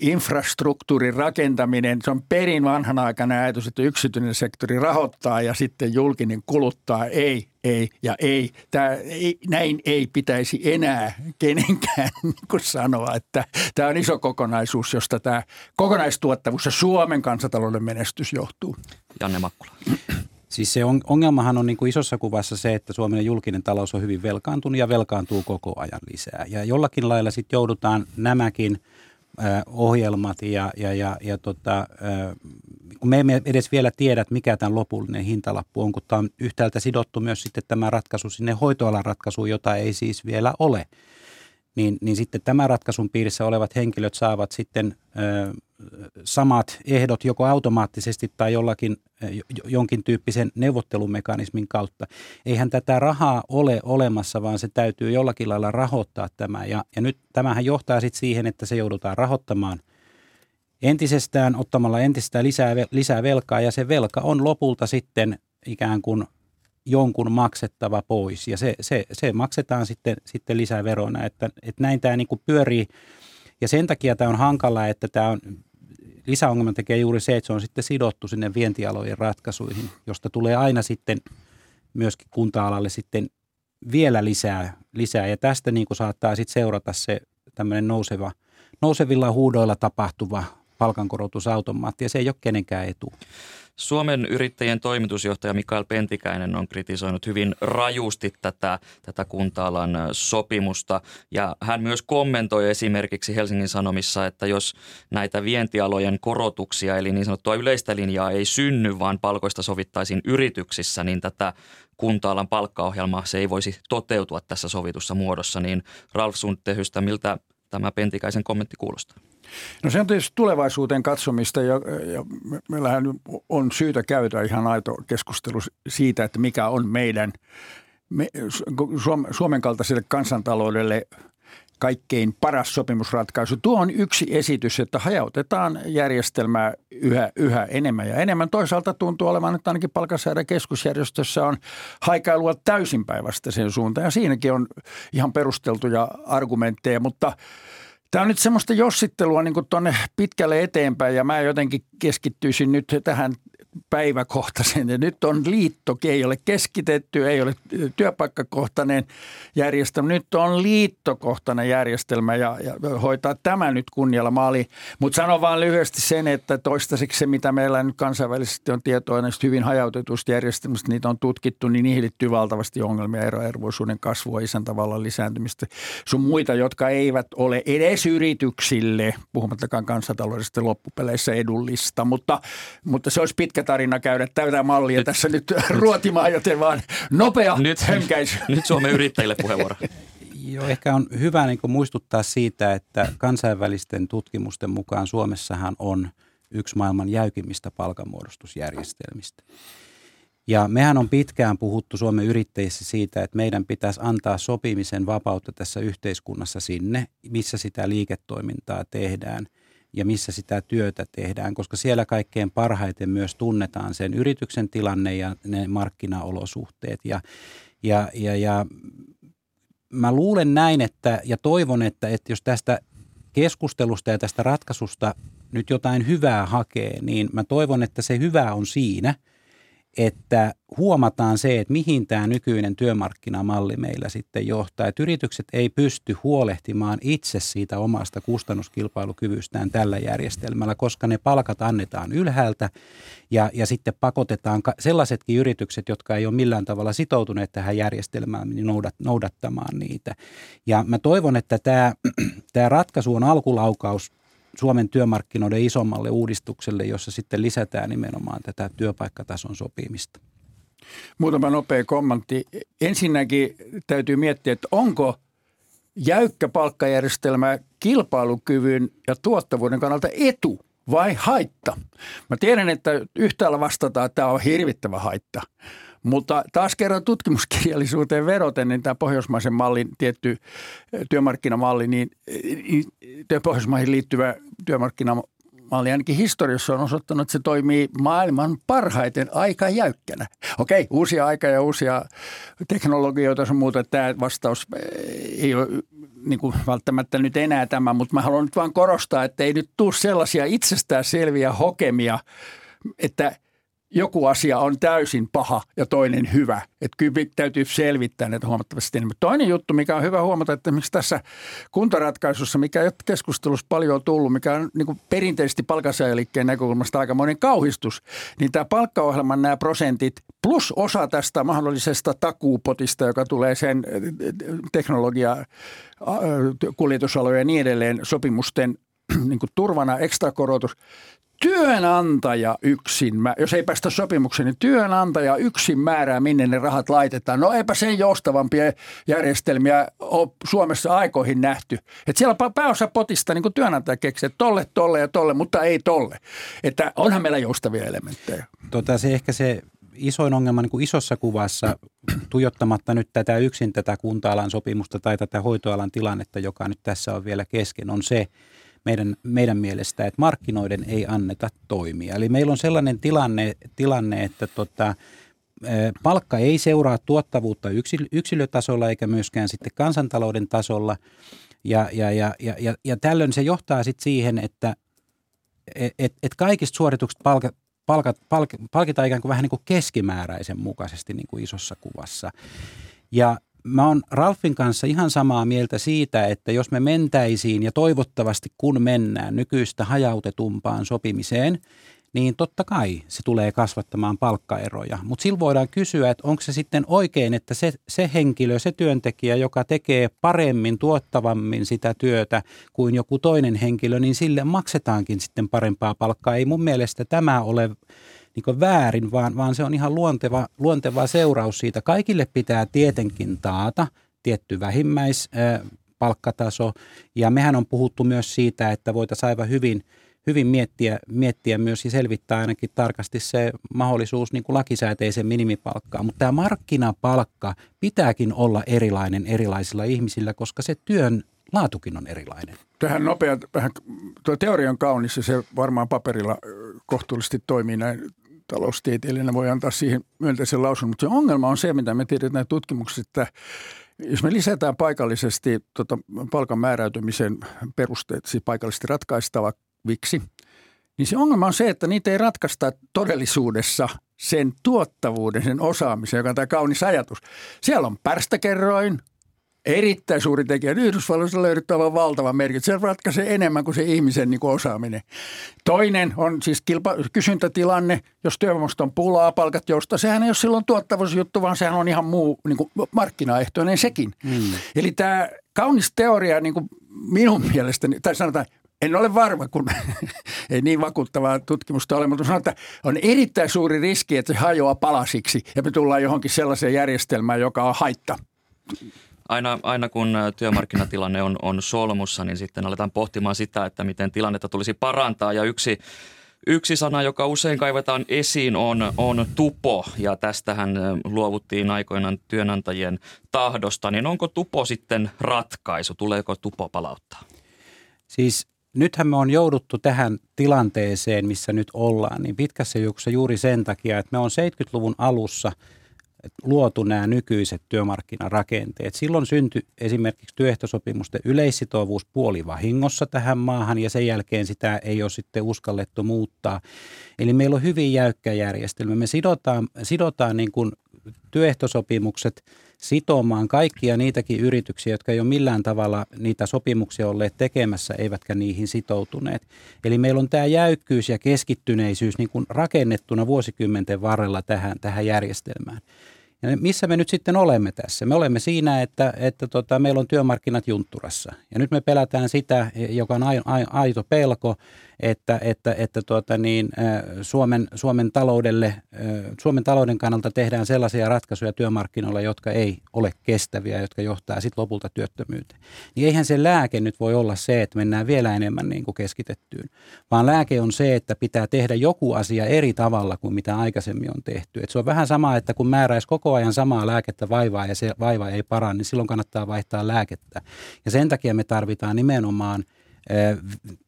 infrastruktuurin rakentaminen. Se on perin vanhanaikainen ajatus, että yksityinen sektori rahoittaa ja sitten julkinen kuluttaa. Ei, ei ja ei. Tämä, ei, näin ei pitäisi enää kenenkään niin sanoa, että tämä on iso kokonaisuus, josta tämä kokonaistuottavuus ja Suomen kansantalouden menestys johtuu. Janne Makkula. Siis se ongelmahan on niin kuin isossa kuvassa se, että Suomen julkinen talous on hyvin velkaantunut ja velkaantuu koko ajan lisää. Ja jollakin lailla sitten joudutaan nämäkin ohjelmat ja, ja, ja, ja tota, kun me emme edes vielä tiedä, että mikä tämän lopullinen hintalappu on, kun tämä on yhtäältä sidottu myös sitten tämä ratkaisu sinne hoitoalan ratkaisuun, jota ei siis vielä ole, niin, niin sitten tämän ratkaisun piirissä olevat henkilöt saavat sitten ö, samat ehdot joko automaattisesti tai jollakin jonkin tyyppisen neuvottelumekanismin kautta. Eihän tätä rahaa ole olemassa, vaan se täytyy jollakin lailla rahoittaa tämä. Ja, ja nyt tämähän johtaa sitten siihen, että se joudutaan rahoittamaan – entisestään ottamalla entistä lisää, lisää velkaa ja se velka on lopulta sitten ikään kuin jonkun maksettava pois. Ja se, se, se maksetaan sitten, sitten lisää verona, että, että näin tämä niin kuin pyörii. Ja sen takia tämä on hankala, että tämä on lisäongelma tekee juuri se, että se on sitten sidottu sinne vientialojen ratkaisuihin, josta tulee aina sitten myöskin kunta-alalle sitten vielä lisää, lisää. Ja tästä niin kuin saattaa sitten seurata se tämmöinen nouseva, nousevilla huudoilla tapahtuva palkankorotusautomaatti ja se ei ole kenenkään etu. Suomen yrittäjien toimitusjohtaja Mikael Pentikäinen on kritisoinut hyvin rajusti tätä, tätä kunta-alan sopimusta ja hän myös kommentoi esimerkiksi Helsingin Sanomissa, että jos näitä vientialojen korotuksia eli niin sanottua yleistä linjaa ei synny, vaan palkoista sovittaisiin yrityksissä, niin tätä kunta-alan palkkaohjelmaa se ei voisi toteutua tässä sovitussa muodossa. Niin Ralf Sundtehystä, miltä tämä Pentikäisen kommentti kuulostaa? No se on tietysti tulevaisuuteen katsomista ja, ja meillähän on syytä käydä ihan aito keskustelu siitä, että mikä on meidän me, Suomen kaltaiselle kansantaloudelle kaikkein paras sopimusratkaisu. Tuo on yksi esitys, että hajautetaan järjestelmää yhä, yhä enemmän ja enemmän. Toisaalta tuntuu olevan, että ainakin palkansaada keskusjärjestössä on haikailua täysin päivästä sen suuntaan ja siinäkin on ihan perusteltuja argumentteja, mutta – Tämä on nyt semmoista jossittelua niin tuonne pitkälle eteenpäin ja mä jotenkin keskittyisin nyt tähän päiväkohtaisen ja nyt on liittokin, ei ole keskitetty, ei ole työpaikkakohtainen järjestelmä, nyt on liittokohtainen järjestelmä ja, ja hoitaa tämä nyt kunnialla maaliin. Mutta sanon vaan lyhyesti sen, että toistaiseksi se, mitä meillä nyt kansainvälisesti on tietoa näistä hyvin hajautetusta järjestelmistä, niitä on tutkittu, niin niihin liittyy valtavasti ongelmia, eroervoisuuden kasvua, isäntävallan lisääntymistä, sun muita, jotka eivät ole edes yrityksille, puhumattakaan kansantaloudesta loppupeleissä edullista, mutta, mutta se olisi pitkä tarina käydä täytä mallia nyt, tässä nyt, nyt ruotimaan, joten vaan nopea nyt, hönkäisy. Nyt Suomen yrittäjille puheenvuoro. Joo, ehkä on hyvä niin muistuttaa siitä, että kansainvälisten tutkimusten mukaan Suomessahan on yksi maailman jäykimmistä palkanmuodostusjärjestelmistä. Ja mehän on pitkään puhuttu Suomen yrittäjissä siitä, että meidän pitäisi antaa sopimisen vapautta tässä yhteiskunnassa sinne, missä sitä liiketoimintaa tehdään ja missä sitä työtä tehdään, koska siellä kaikkein parhaiten myös tunnetaan sen yrityksen tilanne ja ne markkinaolosuhteet. Ja, ja, ja, ja mä luulen näin, että ja toivon, että, että jos tästä keskustelusta ja tästä ratkaisusta nyt jotain hyvää hakee, niin mä toivon, että se hyvä on siinä – että huomataan se, että mihin tämä nykyinen työmarkkinamalli meillä sitten johtaa. Että yritykset ei pysty huolehtimaan itse siitä omasta kustannuskilpailukyvystään tällä järjestelmällä, koska ne palkat annetaan ylhäältä ja, ja sitten pakotetaan sellaisetkin yritykset, jotka ei ole millään tavalla sitoutuneet tähän järjestelmään, niin noudat, noudattamaan niitä. Ja mä toivon, että tämä, tämä ratkaisu on alkulaukaus Suomen työmarkkinoiden isommalle uudistukselle, jossa sitten lisätään nimenomaan tätä työpaikkatason sopimista. Muutama nopea kommentti. Ensinnäkin täytyy miettiä, että onko jäykkä palkkajärjestelmä kilpailukyvyn ja tuottavuuden kannalta etu vai haitta? Mä tiedän, että yhtäällä vastataan, että tämä on hirvittävä haitta. Mutta taas kerran tutkimuskirjallisuuteen veroten, niin tämä pohjoismaisen mallin tietty työmarkkinamalli, niin, niin Pohjoismaihin liittyvä työmarkkinamalli ainakin historiassa on osoittanut, että se toimii maailman parhaiten aika jäykkänä. Okei, uusia aika ja uusia teknologioita on muuta. Tämä vastaus eh, ei ole niin kuin välttämättä nyt enää tämä, mutta mä haluan nyt vain korostaa, että ei nyt tule sellaisia itsestään selviä hokemia, että – joku asia on täysin paha ja toinen hyvä. Että kyllä täytyy selvittää näitä huomattavasti enemmän. Toinen juttu, mikä on hyvä huomata, että esimerkiksi tässä kuntaratkaisussa, mikä keskustelussa paljon on tullut, mikä on niin perinteisesti palkansaajaliikkeen näkökulmasta aikamoinen kauhistus, niin tämä palkkaohjelman nämä prosentit plus osa tästä mahdollisesta takuupotista, joka tulee sen teknologia, kuljetusalojen ja niin edelleen sopimusten niin kuin turvana ekstra korotus, työnantaja yksin, jos ei päästä sopimukseen, niin työnantaja yksin määrää, minne ne rahat laitetaan. No eipä sen joustavampia järjestelmiä ole Suomessa aikoihin nähty. Että siellä pääosa potista niin työnantaja keksii, tolle, tolle ja tolle, mutta ei tolle. Että onhan meillä joustavia elementtejä. Tota, se ehkä se isoin ongelma niin kuin isossa kuvassa, tuijottamatta nyt tätä yksin tätä kunta-alan sopimusta tai tätä hoitoalan tilannetta, joka nyt tässä on vielä kesken, on se, meidän, meidän mielestä, että markkinoiden ei anneta toimia. Eli meillä on sellainen tilanne, tilanne että tota, palkka ei seuraa tuottavuutta yksilötasolla eikä myöskään sitten kansantalouden tasolla. Ja, ja, ja, ja, ja, ja tällöin se johtaa sitten siihen, että et, et kaikista suorituksista palkat, palkat, palk, palkitaan ikään kuin vähän niin kuin keskimääräisen mukaisesti niin kuin isossa kuvassa. Ja mä oon Ralfin kanssa ihan samaa mieltä siitä, että jos me mentäisiin ja toivottavasti kun mennään nykyistä hajautetumpaan sopimiseen, niin totta kai se tulee kasvattamaan palkkaeroja. Mutta silloin voidaan kysyä, että onko se sitten oikein, että se, se henkilö, se työntekijä, joka tekee paremmin, tuottavammin sitä työtä kuin joku toinen henkilö, niin sille maksetaankin sitten parempaa palkkaa. Ei mun mielestä tämä ole niin väärin, vaan, vaan se on ihan luonteva, luonteva seuraus siitä. Kaikille pitää tietenkin taata tietty vähimmäispalkkataso, ja mehän on puhuttu myös siitä, että voitaisiin aivan hyvin, hyvin miettiä, miettiä myös ja selvittää ainakin tarkasti se mahdollisuus niin kuin lakisääteisen minimipalkkaan. Mutta tämä markkinapalkka pitääkin olla erilainen erilaisilla ihmisillä, koska se työn laatukin on erilainen. Tähän nopea, vähän, tuo teoria on kaunis ja se varmaan paperilla kohtuullisesti toimii näin taloustieteilijänä voi antaa siihen myönteisen lausun, mutta se ongelma on se, mitä me tiedetään tutkimuksissa, että jos me lisätään paikallisesti tota, palkan määräytymisen perusteet, siis paikallisesti ratkaistaviksi, niin se ongelma on se, että niitä ei ratkaista todellisuudessa sen tuottavuuden, sen osaamisen, joka on tämä kaunis ajatus. Siellä on pärstäkerroin, erittäin suuri tekijä. Yhdysvalloissa löydetty aivan valtava merkitys. Se ratkaisee enemmän kuin se ihmisen niin kuin osaaminen. Toinen on siis kilpa- kysyntätilanne. Jos työvoimasta on pulaa, palkat josta, sehän ei ole silloin tuottavuusjuttu, vaan sehän on ihan muu niin kuin markkinaehtoinen sekin. Hmm. Eli tämä kaunis teoria niin kuin minun mielestäni, tai sanotaan, en ole varma, kun ei niin vakuuttavaa tutkimusta ole, mutta sanon, että on erittäin suuri riski, että se hajoaa palasiksi ja me tullaan johonkin sellaiseen järjestelmään, joka on haitta aina, aina kun työmarkkinatilanne on, on solmussa, niin sitten aletaan pohtimaan sitä, että miten tilannetta tulisi parantaa. Ja yksi, yksi sana, joka usein kaivetaan esiin, on, on tupo. Ja tästähän luovuttiin aikoinaan työnantajien tahdosta. Niin onko tupo sitten ratkaisu? Tuleeko tupo palauttaa? Siis nythän me on jouduttu tähän tilanteeseen, missä nyt ollaan, niin pitkässä juoksussa juuri sen takia, että me on 70-luvun alussa – luotu nämä nykyiset työmarkkinarakenteet. Silloin syntyi esimerkiksi työehtosopimusten yleissitovuus puolivahingossa tähän maahan ja sen jälkeen sitä ei ole sitten uskallettu muuttaa. Eli meillä on hyvin jäykkä järjestelmä. Me sidotaan, sidotaan niin kuin työehtosopimukset sitomaan kaikkia niitäkin yrityksiä, jotka ei ole millään tavalla niitä sopimuksia olleet tekemässä, eivätkä niihin sitoutuneet. Eli meillä on tämä jäykkyys ja keskittyneisyys niin kuin rakennettuna vuosikymmenten varrella tähän, tähän järjestelmään. Ja missä me nyt sitten olemme tässä? Me olemme siinä, että, että tota, meillä on työmarkkinat juntturassa. Ja nyt me pelätään sitä, joka on aito pelko, että, että, että tuota niin, Suomen, Suomen, taloudelle, Suomen talouden kannalta tehdään sellaisia ratkaisuja työmarkkinoilla, jotka ei ole kestäviä, jotka johtaa sitten lopulta työttömyyteen. Niin eihän se lääke nyt voi olla se, että mennään vielä enemmän niin kuin keskitettyyn, vaan lääke on se, että pitää tehdä joku asia eri tavalla kuin mitä aikaisemmin on tehty. Et se on vähän sama, että kun määräisi koko ajan samaa lääkettä vaivaa ja se vaiva ei parane, niin silloin kannattaa vaihtaa lääkettä. Ja sen takia me tarvitaan nimenomaan –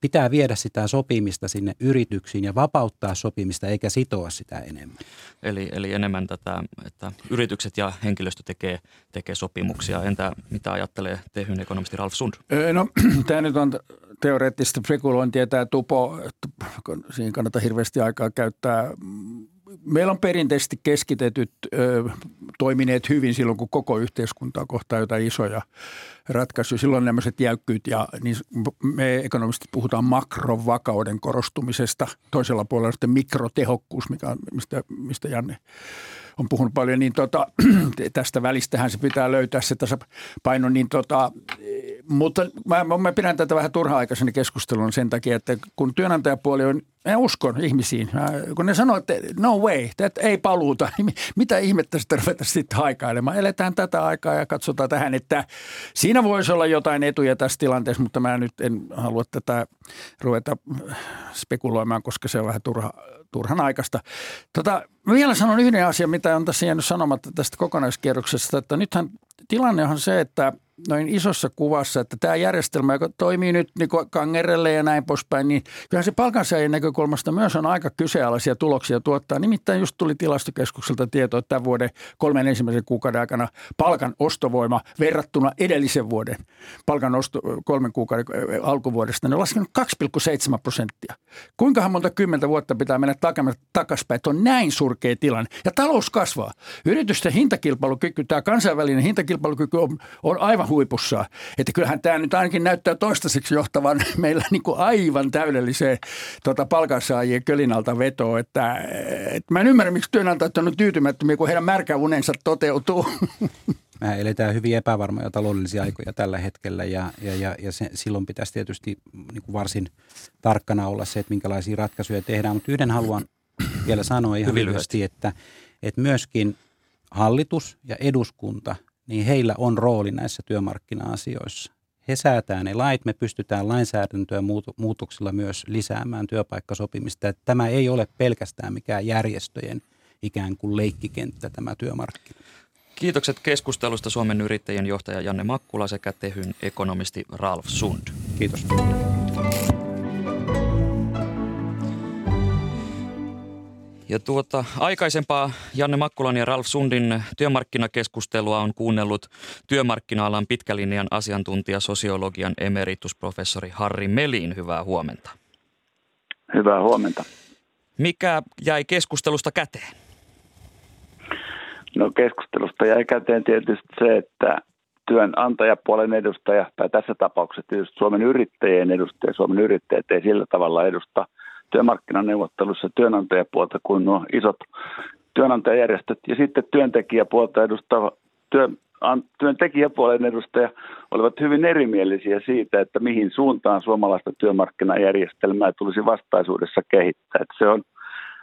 pitää viedä sitä sopimista sinne yrityksiin ja vapauttaa sopimista eikä sitoa sitä enemmän. Eli, eli enemmän tätä, että yritykset ja henkilöstö tekee, tekee sopimuksia. Entä mitä ajattelee tehyn ekonomisti Ralf Sund? No tämä nyt on teoreettista spekulointia, tämä tupo, siinä kannattaa hirveästi aikaa käyttää meillä on perinteisesti keskitetyt ö, toimineet hyvin silloin, kun koko yhteiskuntaa kohtaa jotain isoja ratkaisuja. Silloin nämä jäykkyyt ja niin me ekonomistit puhutaan makrovakauden korostumisesta. Toisella puolella sitten mikrotehokkuus, mikä mistä, mistä Janne on puhunut paljon, niin tota, tästä välistähän se pitää löytää se tasapaino. Niin tota, mutta mä, mä pidän tätä vähän turha-aikaisena keskustelun sen takia, että kun työnantajapuoli on, mä uskon ihmisiin, mä, kun ne sanoo, että no way, että ei paluuta, niin mitä ihmettä sitä ruveta sitten haikailemaan. Eletään tätä aikaa ja katsotaan tähän, että siinä voisi olla jotain etuja tässä tilanteessa, mutta mä nyt en halua tätä ruveta spekuloimaan, koska se on vähän turha, turhan aikaista. Tota, mä vielä sanon yhden asian, mitä on tässä jäänyt sanomatta tästä kokonaiskierroksesta, että nythän tilanne on se, että – noin isossa kuvassa, että tämä järjestelmä, joka toimii nyt niin kangerelle ja näin poispäin, niin kyllähän se palkansaajien näkökulmasta myös on aika kyseenalaisia tuloksia tuottaa. Nimittäin just tuli tilastokeskukselta tieto, että tämän vuoden kolmen ensimmäisen kuukauden aikana palkan ostovoima verrattuna edellisen vuoden palkan osto, kolmen kuukauden alkuvuodesta, ne on laskenut 2,7 prosenttia. Kuinkahan monta kymmentä vuotta pitää mennä takaspäin, että on näin surkea tilanne. Ja talous kasvaa. Yritysten hintakilpailukyky, tämä kansainvälinen hintakilpailukyky on, on aivan huipussa. Että kyllähän tämä nyt ainakin näyttää toistaiseksi johtavan meillä niin kuin aivan täydelliseen tota, palkansaajien kölinalta vetoa. Että, että mä en ymmärrä, miksi työnantajat on tyytymättömiä, kun heidän märkä unensa toteutuu. Me eletään hyvin epävarmoja taloudellisia aikoja tällä hetkellä ja, ja, ja, ja se, silloin pitäisi tietysti niin kuin varsin tarkkana olla se, että minkälaisia ratkaisuja tehdään. Mutta yhden haluan vielä sanoa ihan lyhyesti, että, että myöskin hallitus ja eduskunta – niin heillä on rooli näissä työmarkkina-asioissa. He säätää ne lait, me pystytään lainsäädäntöä muutoksilla myös lisäämään työpaikkasopimista. Että tämä ei ole pelkästään mikään järjestöjen ikään kuin leikkikenttä tämä työmarkkina. Kiitokset keskustelusta Suomen yrittäjien johtaja Janne Makkula sekä Tehyn ekonomisti Ralf Sund. Kiitos. Ja tuota, aikaisempaa Janne Makkulan ja Ralf Sundin työmarkkinakeskustelua on kuunnellut työmarkkina-alan pitkälinjan asiantuntija sosiologian emeritusprofessori Harri Melin. Hyvää huomenta. Hyvää huomenta. Mikä jäi keskustelusta käteen? No keskustelusta jäi käteen tietysti se, että työnantajapuolen edustaja, tai tässä tapauksessa tietysti Suomen yrittäjien edustaja, Suomen yrittäjät ei sillä tavalla edusta työmarkkinaneuvottelussa työnantajapuolta kuin nuo isot työnantajajärjestöt. Ja sitten työntekijäpuolta edustava työ, työntekijäpuolen edustaja olivat hyvin erimielisiä siitä, että mihin suuntaan suomalaista työmarkkinajärjestelmää tulisi vastaisuudessa kehittää. Että se on,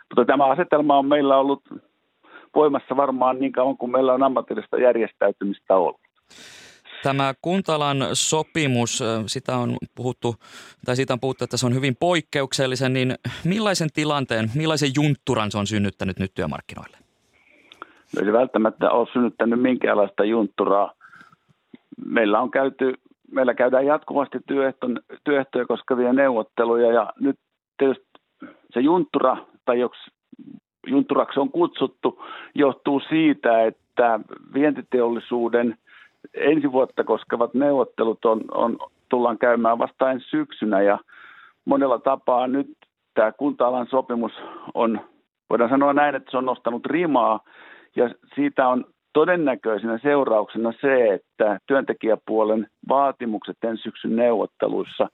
mutta tämä asetelma on meillä ollut voimassa varmaan niin kauan kuin meillä on ammatillista järjestäytymistä ollut. Tämä kuntalan sopimus, sitä on puhuttu, tai siitä on puhuttu, että se on hyvin poikkeuksellisen, niin millaisen tilanteen, millaisen juntturan se on synnyttänyt nyt työmarkkinoille? No ei välttämättä ole synnyttänyt minkäänlaista juntturaa. Meillä on käyty, meillä käydään jatkuvasti työehto, työehtoja koskevia neuvotteluja ja nyt tietysti se junttura, tai joks junturaksi on kutsuttu, johtuu siitä, että vientiteollisuuden ensi vuotta koskevat neuvottelut on, on, tullaan käymään vasta ensi syksynä ja monella tapaa nyt tämä kunta-alan sopimus on, voidaan sanoa näin, että se on nostanut rimaa ja siitä on todennäköisenä seurauksena se, että työntekijäpuolen vaatimukset ensi syksyn neuvotteluissa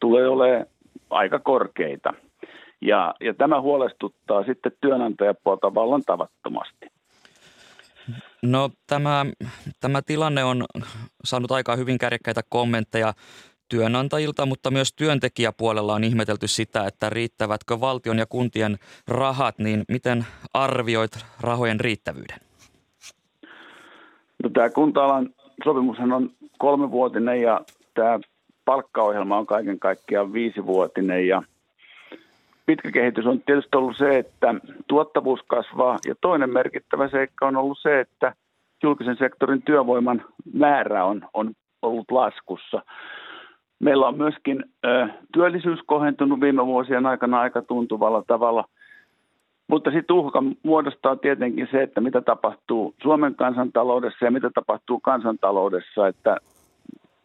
tulee olemaan aika korkeita. Ja, ja tämä huolestuttaa sitten työnantajapuolta vallan tavattomasti. No tämä, tämä tilanne on saanut aika hyvin kärjekkäitä kommentteja työnantajilta, mutta myös työntekijäpuolella on ihmetelty sitä, että riittävätkö valtion ja kuntien rahat, niin miten arvioit rahojen riittävyyden? No, tämä kunta-alan sopimushan on kolmevuotinen ja tämä palkkaohjelma on kaiken kaikkiaan viisivuotinen ja pitkä kehitys on tietysti ollut se, että tuottavuus kasvaa ja toinen merkittävä seikka on ollut se, että julkisen sektorin työvoiman määrä on, on ollut laskussa. Meillä on myöskin ö, työllisyys kohentunut viime vuosien aikana aika tuntuvalla tavalla, mutta sitten uhka muodostaa tietenkin se, että mitä tapahtuu Suomen kansantaloudessa ja mitä tapahtuu kansantaloudessa, että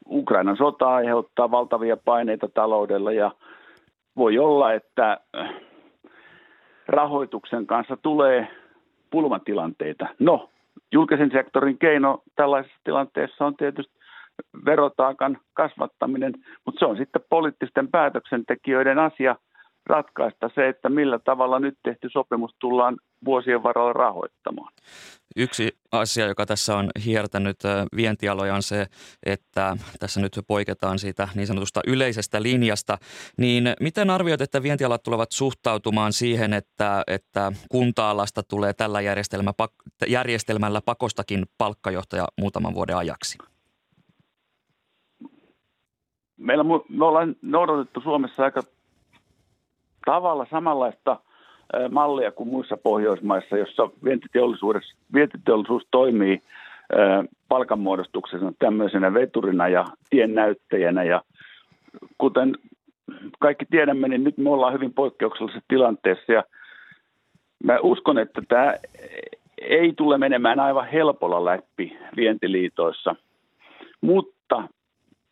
Ukrainan sota aiheuttaa valtavia paineita taloudella ja voi olla, että rahoituksen kanssa tulee pulmatilanteita. No, julkisen sektorin keino tällaisessa tilanteessa on tietysti verotaakan kasvattaminen, mutta se on sitten poliittisten päätöksentekijöiden asia ratkaista se, että millä tavalla nyt tehty sopimus tullaan vuosien varrella rahoittamaan. Yksi asia, joka tässä on hiertänyt vientialoja on se, että tässä nyt poiketaan siitä niin sanotusta yleisestä linjasta. Niin miten arvioit, että vientialat tulevat suhtautumaan siihen, että, että kunta-alasta tulee tällä järjestelmällä pakostakin palkkajohtaja muutaman vuoden ajaksi? Meillä me ollaan noudatettu Suomessa aika tavalla samanlaista mallia kuin muissa Pohjoismaissa, jossa vientiteollisuus, vientiteollisuus toimii palkanmuodostuksena tämmöisenä veturina ja tiennäyttäjänä. Ja kuten kaikki tiedämme, niin nyt me ollaan hyvin poikkeuksellisessa tilanteessa ja mä uskon, että tämä ei tule menemään aivan helpolla läpi vientiliitoissa, mutta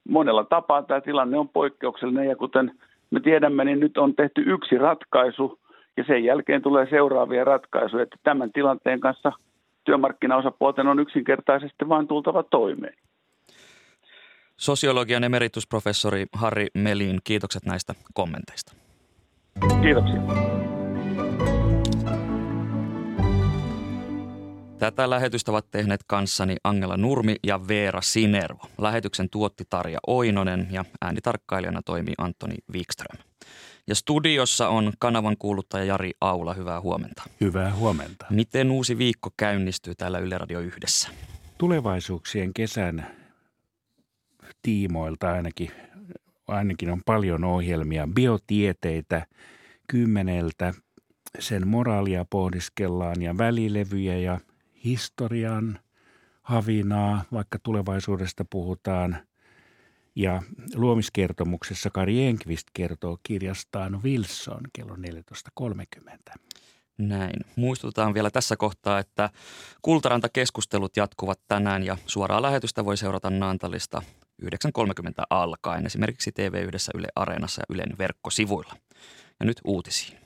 monella tapaa tämä tilanne on poikkeuksellinen ja kuten me tiedämme, niin nyt on tehty yksi ratkaisu ja sen jälkeen tulee seuraavia ratkaisuja, että tämän tilanteen kanssa työmarkkinaosapuolten on yksinkertaisesti vain tultava toimeen. Sosiologian emeritusprofessori Harri Melin, kiitokset näistä kommenteista. Kiitoksia. Tätä lähetystä ovat tehneet kanssani Angela Nurmi ja Veera Sinervo. Lähetyksen tuotti Tarja Oinonen ja äänitarkkailijana toimii Antoni Wikström. Ja studiossa on kanavan kuuluttaja Jari Aula. Hyvää huomenta. Hyvää huomenta. Miten uusi viikko käynnistyy täällä Yle Radio yhdessä? Tulevaisuuksien kesän tiimoilta ainakin, ainakin on paljon ohjelmia. Biotieteitä kymmeneltä, sen moraalia pohdiskellaan ja välilevyjä ja historian havinaa, vaikka tulevaisuudesta puhutaan. Ja luomiskertomuksessa Kari Enqvist kertoo kirjastaan Wilson kello 14.30. Näin. Muistutetaan vielä tässä kohtaa, että Kultaranta-keskustelut jatkuvat tänään ja suoraa lähetystä voi seurata Naantalista 9.30 alkaen esimerkiksi TV1 Yle Areenassa ja Ylen verkkosivuilla. Ja nyt uutisiin.